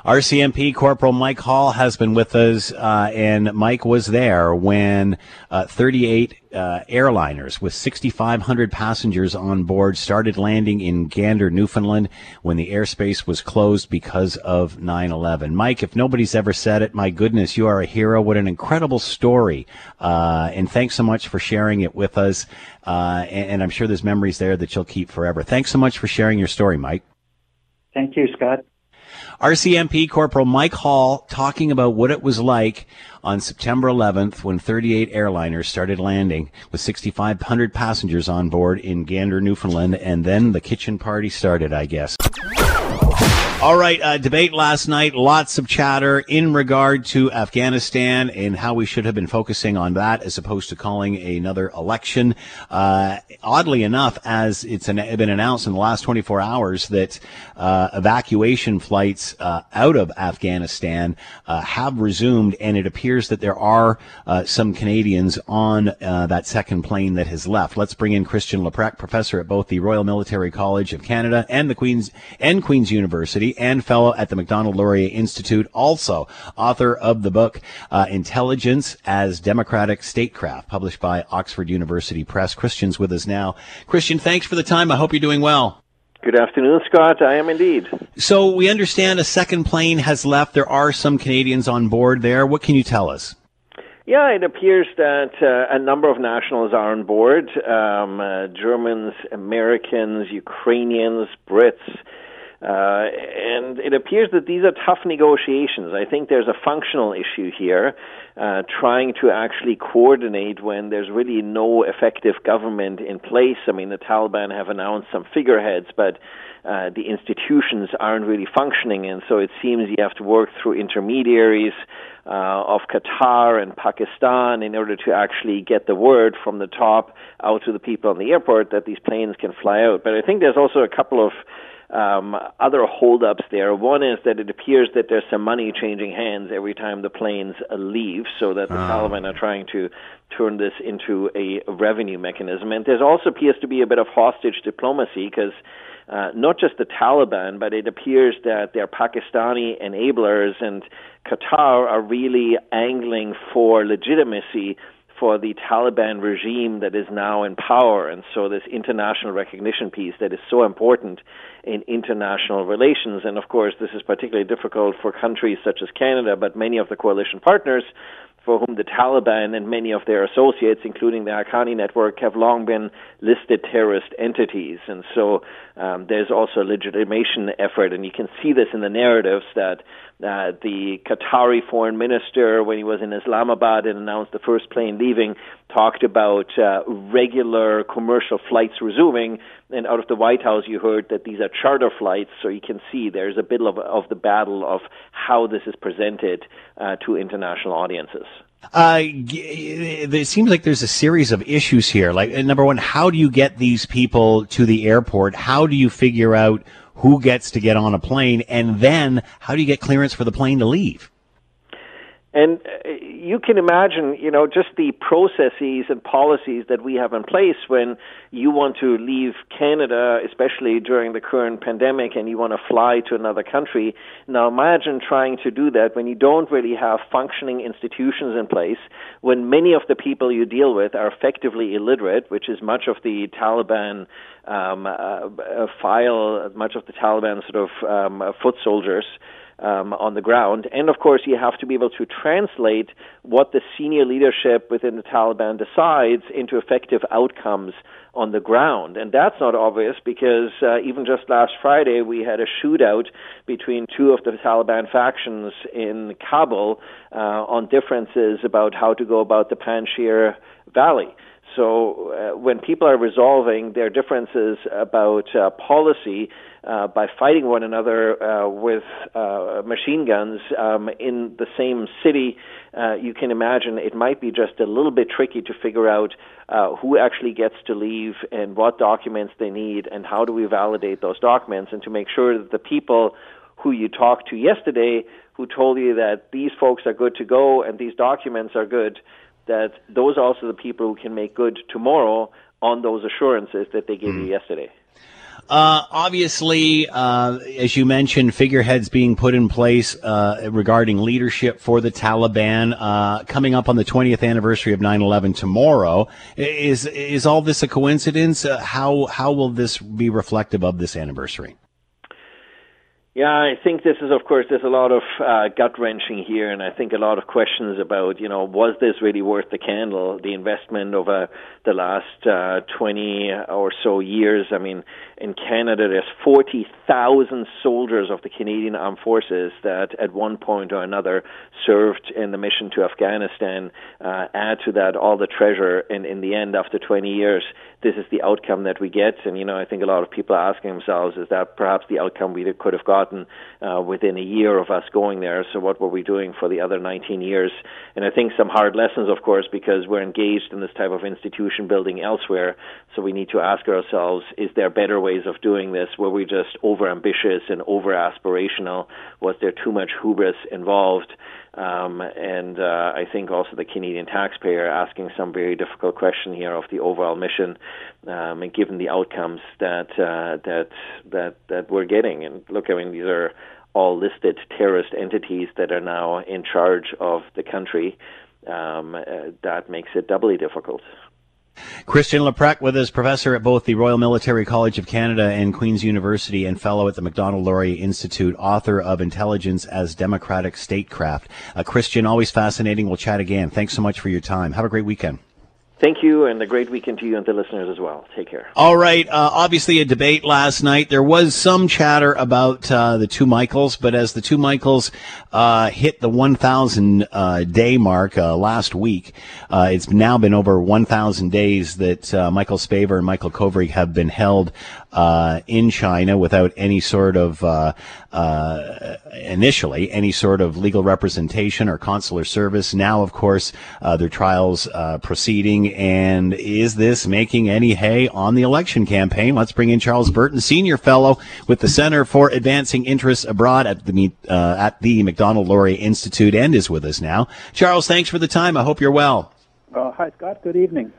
RCMP Corporal Mike Hall has been with us, uh, and Mike was there when uh, 38 uh, airliners with 6,500 passengers on board started landing in Gander, Newfoundland, when the airspace was closed because of 9 11. Mike, if nobody's ever said it, my goodness, you are a hero. What an incredible story. Uh, and thanks so much for sharing it with us. Uh, and, and I'm sure there's memories there that you'll keep forever. Thanks so much for sharing your story, Mike. Thank you, Scott. RCMP Corporal Mike Hall talking about what it was like on September 11th when 38 airliners started landing with 6,500 passengers on board in Gander, Newfoundland, and then the kitchen party started, I guess. All right, uh, debate last night, lots of chatter in regard to Afghanistan and how we should have been focusing on that as opposed to calling another election. Uh, oddly enough, as it's an, been announced in the last 24 hours that uh, evacuation flights uh, out of Afghanistan uh, have resumed, and it appears that there are uh, some Canadians on that second plane that has left. Let's bring in Christian Leuprecht, professor at both the Royal Military College of Canada and the Queen's and Queen's University and fellow at the Macdonald Laurier Institute, also author of the book uh, Intelligence as Democratic Statecraft, published by Oxford University Press. Christian's with us now. Christian, thanks for the time. I hope you're doing well. Good afternoon, Scott. I am indeed. So we understand a second plane has left. There are some Canadians on board there. What can you tell us? Yeah, it appears that uh, a number of nationals are on board um, uh, Germans, Americans, Ukrainians, Brits. Uh, and it appears that these are tough negotiations. I think there's a functional issue here, uh, trying to actually coordinate when there's really no effective government in place. I mean, the Taliban have announced some figureheads, but uh, the institutions aren't really functioning, and so it seems you have to work through intermediaries uh, of Qatar and Pakistan in order to actually get the word from the top out to the people on the airport that these planes can fly out. But I think there's also a couple of um, other holdups there. One is that it appears that there's some money changing hands every time the planes leave, so that the oh. Taliban are trying to turn this into a revenue mechanism. And there also appears to be a bit of hostage diplomacy because. Uh, not just the Taliban, but it appears that their Pakistani enablers and Qatar are really angling for legitimacy for the Taliban regime that is now in power. And so, this international recognition piece that is so important in international relations. And of course, this is particularly difficult for countries such as Canada, but many of the coalition partners for whom the Taliban and many of their associates, including the Haqqani network, have long been listed terrorist entities. And so um, there's also a legitimation effort, and you can see this in the narratives that uh, the Qatari foreign minister, when he was in Islamabad and announced the first plane leaving, talked about uh, regular commercial flights resuming. And out of the White House, you heard that these are charter flights. So you can see there's a bit of, of the battle of how this is presented uh, to international audiences. Uh, it seems like there's a series of issues here. Like, number one, how do you get these people to the airport? How do you figure out who gets to get on a plane, and then how do you get clearance for the plane to leave? And uh, you can imagine, you know, just the processes and policies that we have in place when you want to leave Canada, especially during the current pandemic, and you want to fly to another country. Now imagine trying to do that when you don't really have functioning institutions in place, when many of the people you deal with are effectively illiterate, which is much of the Taliban um, uh, file, much of the Taliban sort of um, foot soldiers um, on the ground. And of course, you have to be able to translate what the senior leadership within the Taliban decides into effective outcomes on the ground. And that's not obvious because uh, even just last Friday, we had a shootout between two of the Taliban factions in Kabul uh, on differences about how to go about the Panjshir Valley. So uh, when people are resolving their differences about uh, policy uh, by fighting one another uh, with uh, machine guns um, in the same city, uh, you can imagine it might be just a little bit tricky to figure out who actually gets to leave and what documents they need and how do we validate those documents and to make sure that the people who you talked to yesterday who told you that these folks are good to go and these documents are good that those are also the people who can make good tomorrow on those assurances that they gave mm. you yesterday. Uh, obviously, uh, as you mentioned, figureheads being put in place uh, regarding leadership for the Taliban uh, coming up on the 20th anniversary of 9/11 tomorrow. Is is all this a coincidence? Uh, how how will this be reflective of this anniversary? Yeah, I think this is, of course, there's a lot of uh, gut wrenching here, and I think a lot of questions about, you know, was this really worth the candle, the investment over the last uh, 20 or so years? I mean, in Canada, there's 40,000 soldiers of the Canadian Armed Forces that at one point or another served in the mission to Afghanistan. Uh, add to that all the treasure, and in the end, after 20 years, this is the outcome that we get. And, you know, I think a lot of people are asking themselves, is that perhaps the outcome we could have uh, within a year of us going there? So what were we doing for the other 19 years? And I think some hard lessons, of course, because we're engaged in this type of institution building elsewhere. So we need to ask ourselves, is there better ways of doing this? Were we just over ambitious and over aspirational? Was there too much hubris involved? Um, and uh, I think also the Canadian taxpayer asking some very difficult question here of the overall mission, um, and given the outcomes that uh, that that that we're getting. And look, I mean, these are all listed terrorist entities that are now in charge of the country. Um, uh, that makes it doubly difficult. Christian Leuprecht with us, professor at both the Royal Military College of Canada and Queen's University and fellow at the Macdonald-Laurier Institute, author of Intelligence as Democratic Statecraft. Uh, Christian, always fascinating. We'll chat again. Thanks so much for your time. Have a great weekend. Thank you, and a great weekend to you and the listeners as well. Take care. All right. Uh, obviously, a debate last night. There was some chatter about uh, the two Michaels, but as the two Michaels uh, hit the 1,000 uh, day mark uh, last week, uh, it's now been over 1,000 days that Michael Spavor and Michael Kovrig have been held uh, in China without any sort of uh, uh, initially any sort of legal representation or consular service. Now, of course, uh, their trials uh, proceeding. And is this making any hay on the election campaign? Let's bring in Charles Burton, senior fellow with the Center for Advancing Interests Abroad at the at the Macdonald-Laurier Institute, and is with us now. Charles, thanks for the time. I hope you're well. hi, Scott. Good evening.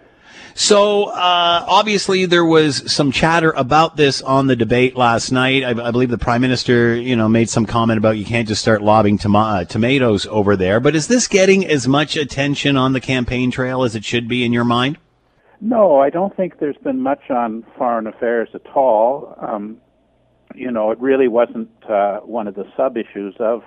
So uh, obviously there was some chatter about this on the debate last night. I, I, believe the prime minister, you know, made some comment about you can't just start lobbing tom- uh, tomatoes over there. But is this getting as much attention on the campaign trail as it should be in your mind? No, I don't think there's been much on foreign affairs at all. Um, you know, it really wasn't uh, one of the sub issues of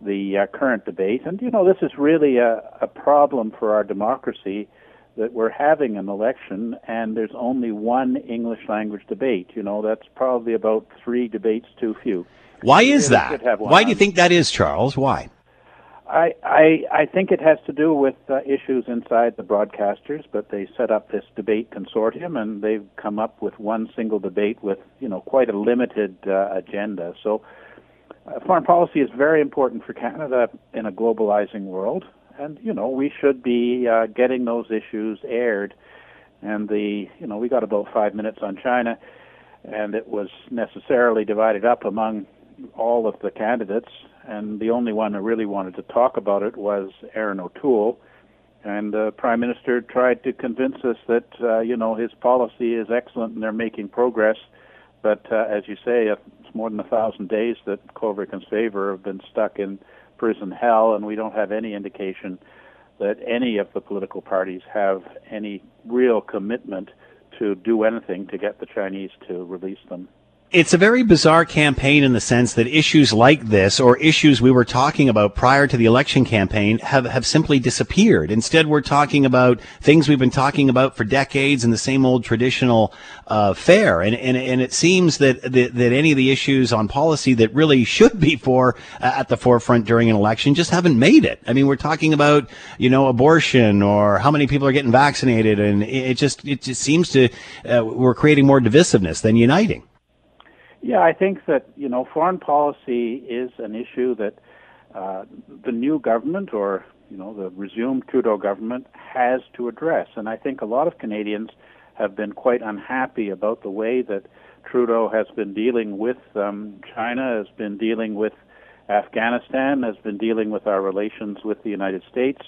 the uh, current debate. And you know, this is really a, a problem for our democracy that we're having an election and there's only one English language debate. You know, that's probably about three debates too few. Why is that? Why do you think that is, Charles? Why? I, I, I think it has to do with uh, issues inside the broadcasters, but they set up this debate consortium and they've come up with one single debate with, you know, quite a limited uh, agenda. So uh, foreign policy is very important for Canada in a globalizing world and you know we should be uh, getting those issues aired. And the you know we got about five minutes on China, and it was necessarily divided up among all of the candidates. And the only one who really wanted to talk about it was Erin O'Toole. And the Prime Minister tried to convince us that uh, you know his policy is excellent and they're making progress. But uh, as you say, it's more than a thousand days that Kovrig and Spavor have been stuck in prison hell, and we don't have any indication that any of the political parties have any real commitment to do anything to get the Chinese to release them. It's a very bizarre campaign in the sense that issues like this or issues we were talking about prior to the election campaign have, have simply disappeared. Instead, we're talking about things we've been talking about for decades in the same old traditional uh, fare. And, and, and it seems that, that, that any of the issues on policy that really should be for uh, at the forefront during an election just haven't made it. I mean, we're talking about, you know, abortion or how many people are getting vaccinated. And it just, it just seems to, uh, we're creating more divisiveness than uniting. Yeah, I think that you know foreign policy is an issue that uh, the new government or you know the resumed Trudeau government has to address, and I think a lot of Canadians have been quite unhappy about the way that Trudeau has been dealing with um, China, has been dealing with Afghanistan, has been dealing with our relations with the United States.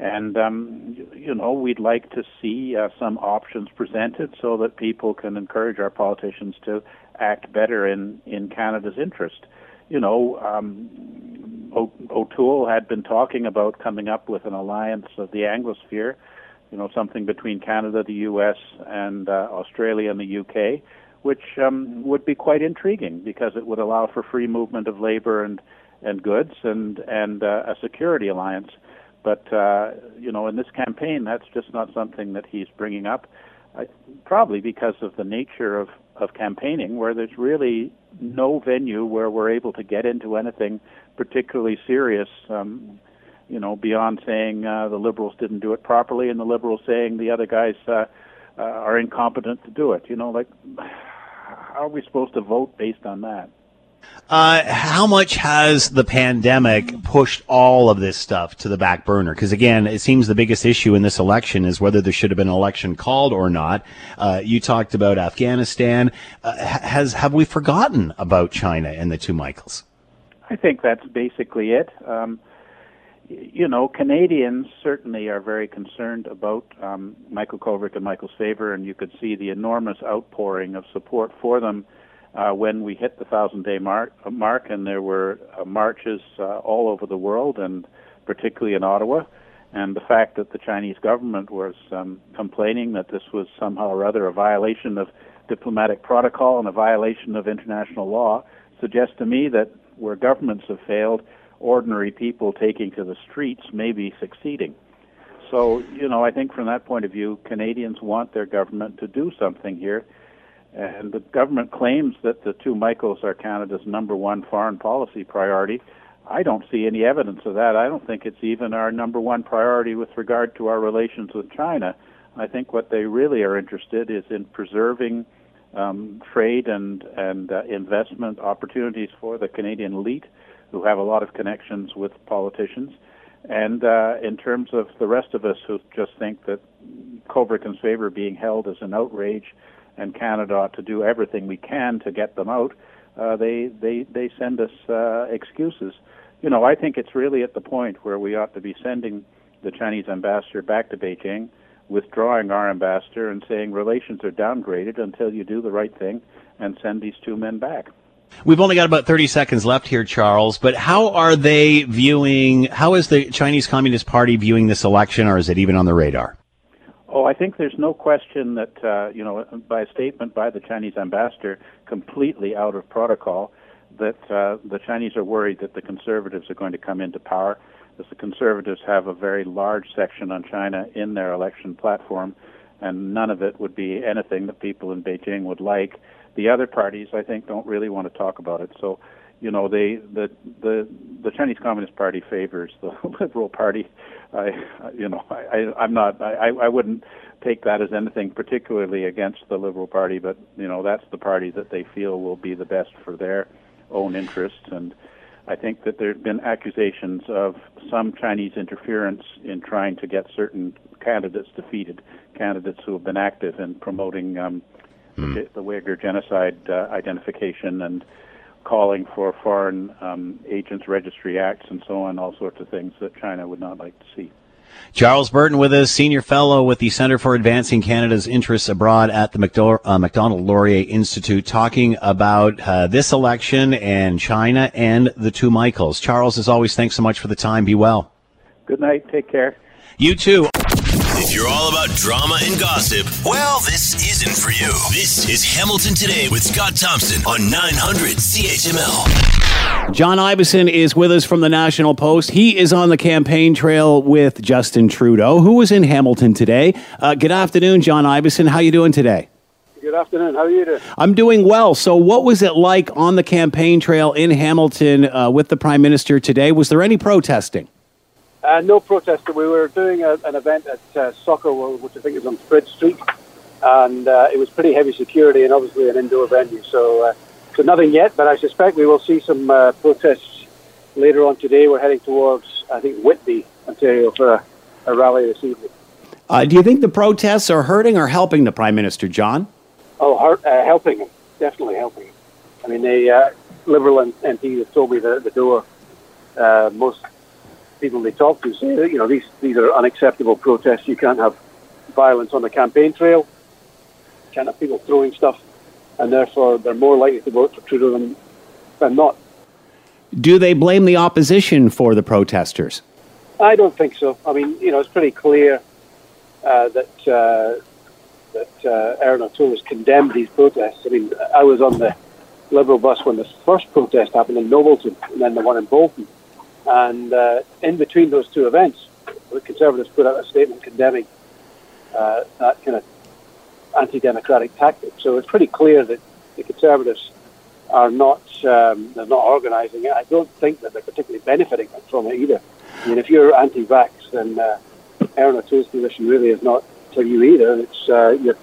And, um, you know, we'd like to see uh, some options presented so that people can encourage our politicians to act better in, in Canada's interest. You know, um, o- O'Toole had been talking about coming up with an alliance of the Anglosphere, you know, something between Canada, the U.S., and uh, Australia and the U.K., which um, would be quite intriguing because it would allow for free movement of labor and, and goods and, and uh, a security alliance. But, uh, you know, in this campaign, that's just not something that he's bringing up. I, probably because of the nature of, of campaigning, where there's really no venue where we're able to get into anything particularly serious. Um, you know, beyond saying uh, the liberals didn't do it properly, and the liberals saying the other guys uh, uh, are incompetent to do it. You know, like how are we supposed to vote based on that? Uh, how much has the pandemic pushed all of this stuff to the back burner? Because again, it seems the biggest issue in this election is whether there should have been an election called or not. Uh, you talked about Afghanistan. Uh, has have we forgotten about China and the two Michaels? I think that's basically it. Um, you know, Canadians certainly are very concerned about um, Michael Kovrig and Michael Spavor, and you could see the enormous outpouring of support for them uh, when we hit the thousand day mark, mark, and there were uh, marches uh, all over the world, and particularly in Ottawa. And the fact that the Chinese government was um, complaining that this was somehow or other a violation of diplomatic protocol and a violation of international law suggests to me that where governments have failed, ordinary people taking to the streets may be succeeding. So, you know, I think from that point of view, Canadians want their government to do something here and the government claims that the two Michaels are Canada's number one foreign policy priority. I don't see any evidence of that. I don't think it's even our number one priority with regard to our relations with China. I think what they really are interested is in preserving um, trade and and uh, investment opportunities for the Canadian elite, who have a lot of connections with politicians. And uh, in terms of the rest of us who just think that and Spavor being held as an outrage and Canada to do everything we can to get them out, uh, they they they send us uh, excuses. You know, I think it's really at the point where we ought to be sending the Chinese ambassador back to Beijing, withdrawing our ambassador, and saying relations are downgraded until you do the right thing and send these two men back. We've only got about 30 seconds left here, Charles, but how are they viewing, how is the Chinese Communist Party viewing this election, or is it even on the radar? Oh, I think there's no question that, uh, you know, by a statement by the Chinese ambassador, completely out of protocol, that uh, the Chinese are worried that the conservatives are going to come into power, as the conservatives have a very large section on China in their election platform, and none of it would be anything that people in Beijing would like. The other parties, I think, don't really want to talk about it. So you know they the the the Chinese Communist Party favors the Liberal Party. I you know I I'm not I I wouldn't take that as anything particularly against the Liberal Party, but you know that's the party that they feel will be the best for their own interests and. I think that there have been accusations of some Chinese interference in trying to get certain candidates defeated, candidates who have been active in promoting um, mm. the, the Uyghur genocide uh, identification and calling for foreign um, agents registry acts and so on, all sorts of things that China would not like to see. Charles Burton with us, senior fellow with the Center for Advancing Canada's Interests Abroad at the Macdonald, uh, Macdonald Laurier Institute, talking about uh, this election and China and the two Michaels. Charles, as always, thanks so much for the time. Be well. Good night. Take care. You too. If you're all about drama and gossip, well, this isn't for you. This is Hamilton Today with Scott Thompson on 900 CHML. John Ivison is with us from the National Post. He is on the campaign trail with Justin Trudeau, who was in Hamilton today. Uh, good afternoon, John Ivison. How you doing today? Good afternoon. How are you doing? I'm doing well. So, what was it like on the campaign trail in Hamilton uh, with the Prime Minister today? Was there any protesting? Uh, no protest. We were doing a, an event at uh, Soccer World, which I think is on Fred Street, and uh, it was pretty heavy security and obviously an indoor venue. So, uh, so nothing yet, but I suspect we will see some uh, protests later on today. We're heading towards, I think, Whitby, Ontario, for a, a rally this evening. Uh, do you think the protests are hurting or helping the Prime Minister, John? Oh, hurt, uh, helping him, definitely helping him. I mean, the uh, Liberal MPs have told me that at the door, uh, most people they talk to say you know, these, these are unacceptable protests. You can't have violence on the campaign trail. You can't have people throwing stuff. And therefore, they're more likely to vote for Trudeau than, than not. Do they blame the opposition for the protesters? I don't think so. I mean, you know, it's pretty clear uh, that uh, that uh, Erin O'Toole has condemned these protests. I mean, I was on the Liberal bus when the first protest happened in Nobleton and then the one in Bolton. And uh, in between those two events, the Conservatives put out a statement condemning uh, that kind of anti-democratic tactic. So it's pretty clear that the Conservatives are not um, they're not organising it. I don't think that they're particularly benefiting from it either. I mean, if you're anti-vax, then uh, Erin O'Toole's position really is not for you either. It's uh, your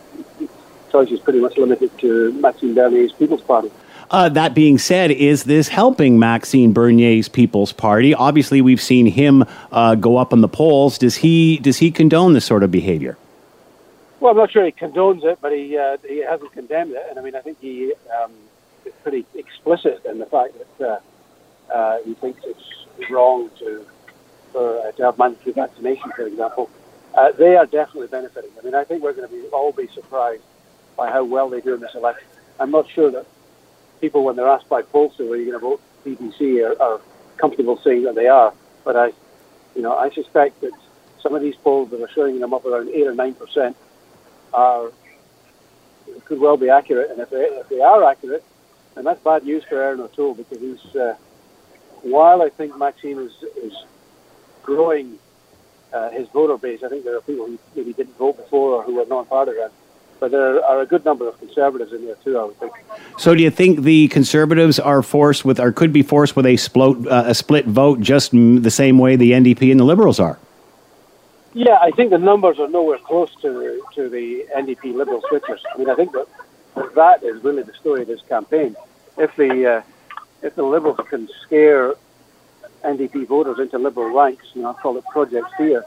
choice is pretty much limited to Maxime Bernier's People's Party. Uh, that being said, is this helping Maxime Bernier's People's Party? Obviously, we've seen him uh, go up in the polls. Does he does he condone this sort of behavior? Well, I'm not sure he condones it, but he uh, he hasn't condemned it, and I mean, I think he um, is pretty explicit in the fact that uh, uh, he thinks it's wrong to for uh, to have mandatory vaccination, for example. They are definitely benefiting. I mean, I think we're going to be all be surprised by how well they do in this election. I'm not sure that people, when they're asked by pollsters whether you're going to vote PPC, are, are comfortable saying that they are. But I, you know, I suspect that some of these polls that are showing them up around eight or nine percent are could well be accurate. And if they, if they are accurate, then that's bad news for Erin O'Toole because he's, uh, while I think Maxime is, is growing uh, his voter base, I think there are people who maybe didn't vote before or who are non-partisan. But there are a good number of conservatives in there too. I would think. So, do you think the conservatives are forced with, or could be forced with a split, uh, a split vote, just the same way the NDP and the Liberals are? Yeah, I think the numbers are nowhere close to to the NDP Liberal switchers. I mean, I think that that is really the story of this campaign. If the uh, if the Liberals can scare NDP voters into Liberal ranks, you know, I call it Project Fear.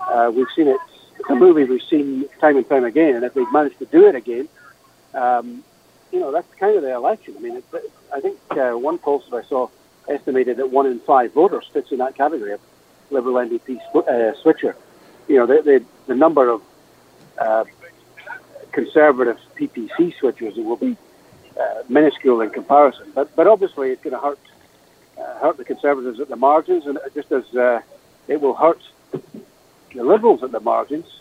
Uh, we've seen it. It's a movie we've seen time and time again, and if they've managed to do it again, um, you know, that's kind of the election. I mean, it, I think uh, one that I saw estimated that one in five voters fits in that category of Liberal NDP uh, switcher. You know, the, the, the number of uh, conservative PPC switchers will be uh, minuscule in comparison. But but obviously, it's going to hurt uh, hurt the Conservatives at the margins, and just as uh, it will hurt the Liberals at the margins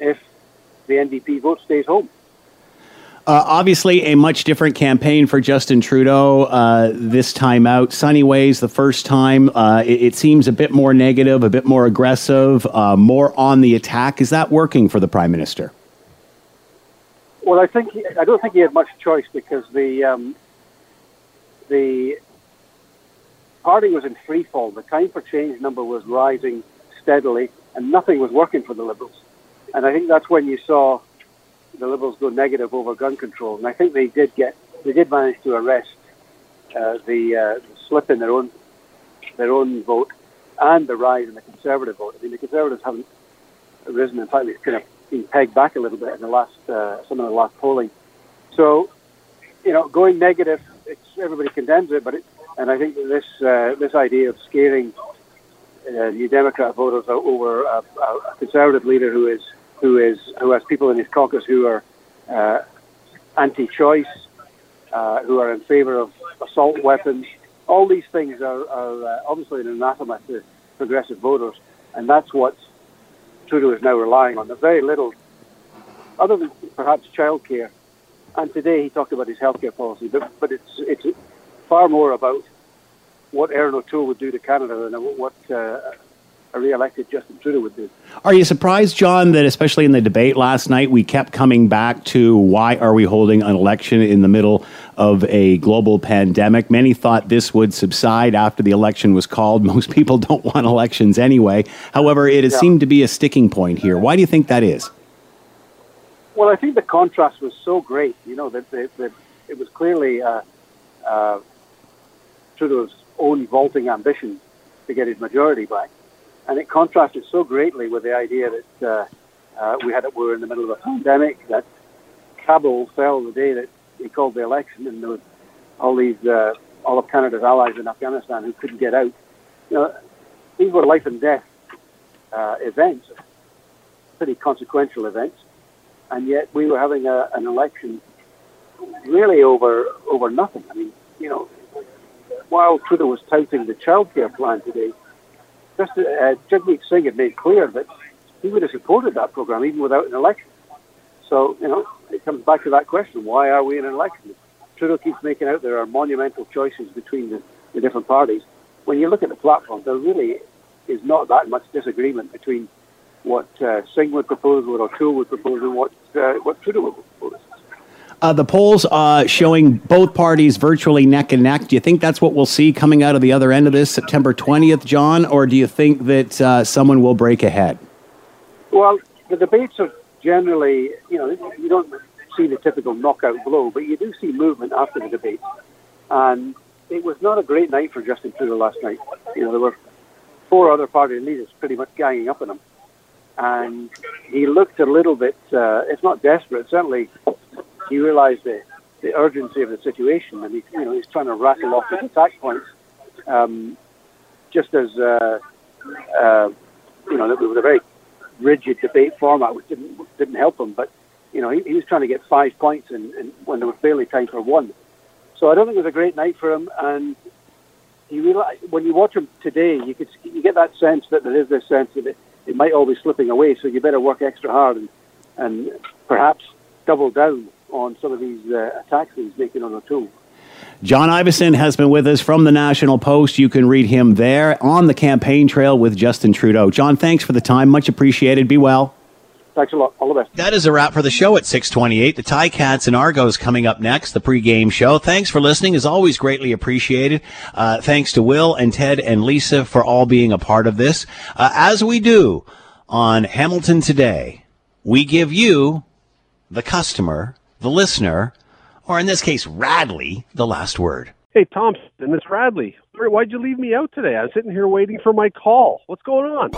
if the NDP vote stays home. Uh, obviously, a much different campaign for Justin Trudeau uh, this time out. Sunny Ways, the first time, uh, it, it, seems a bit more negative, a bit more aggressive, uh, more on the attack. Is that working for the Prime Minister? Well, I think he, I don't think he had much choice because the um, the party was in free fall. The time for change number was rising steadily, and nothing was working for the Liberals. And I think that's when you saw the Liberals go negative over gun control. And I think they did get they did manage to arrest uh, the, uh, the slip in their own their own vote and the rise in the Conservative vote. I mean, the Conservatives haven't risen. In fact, they've kind of been pegged back a little bit in the last uh, some of the last polling. So, you know, going negative, it's, everybody condemns it, but it, and I think this uh, this idea of scaring uh, New Democrat voters over a, a, conservative leader who is who is who has people in his caucus who are uh, anti-choice, uh, who are in favour of assault weapons. All these things are, are uh, obviously an anathema to progressive voters, and that's what Trudeau is now relying on. There's very little, other than perhaps childcare. And today he talked about his healthcare policy, but, but it's it's far more about what Erin O'Toole would do to Canada and what uh, a re-elected Justin Trudeau would do. Are you surprised, John, that especially in the debate last night, we kept coming back to why are we holding an election in the middle of a global pandemic? Many thought this would subside after the election was called. Most people don't want elections anyway. However, it has Yeah. seemed to be a sticking point here. Why do you think that is? Well, I think the contrast was so great. You know that, that, that it was clearly uh, uh, Trudeau's own vaulting ambition to get his majority back, and it contrasted so greatly with the idea that uh, uh, we had we were in the middle of a pandemic, that Kabul fell the day that he called the election, and there was all these uh, all of Canada's allies in Afghanistan who couldn't get out. You know, these were life and death uh, events, pretty consequential events and yet we were having a, an election really over over nothing. I mean, you know, while Trudeau was touting the childcare plan today, just uh, Jagmeet Singh had made clear that he would have supported that program even without an election. So, you know, it comes back to that question: Why are we in an election? Trudeau keeps making out there are monumental choices between the, the different parties. When you look at the platform, there really is not that much disagreement between what uh, Singh would propose, what O'Toole would propose, and what uh, what Trudeau would propose. Uh, the polls uh, showing both parties virtually neck and neck. Do you think that's what we'll see coming out of the other end of this September 20th, John? Or do you think that uh, someone will break ahead? Well, the debates are generally, you know, you don't see the typical knockout blow, but you do see movement after the debate. And it was not a great night for Justin Trudeau last night. You know, there were four other party leaders pretty much ganging up on him. And he looked a little bit, uh, if not desperate, certainly he realized the, the urgency of the situation. And he, you know, he's trying to rattle off his attack points. Um, just as, uh, uh, you know, it was a very rigid debate format, which didn't didn't help him. But you know, he, he was trying to get five points, and, and when there was barely time for one. So I don't think it was a great night for him. And he realized when you watch him today, you could you get that sense that there is this sense that it, it might all be slipping away. So you better work extra hard and and perhaps double down on some of these uh, attacks that he's making on O'Toole. John Ivison has been with us from the National Post. You can read him there on the campaign trail with Justin Trudeau. John, thanks for the time. Much appreciated. Be well. Thanks a lot. All the best. That is a wrap for the show at 628. The Ti-Cats and Argos coming up next, the pregame show. Thanks for listening. As always, greatly appreciated. Uh, thanks to Will and Ted and Lisa for all being a part of this. Uh, as we do on Hamilton Today, we give you, the customer, the listener, or in this case, Radley, the last word. Hey, Thompson, it's Radley. Why'd you leave me out today? I was sitting here waiting for my call. What's going on?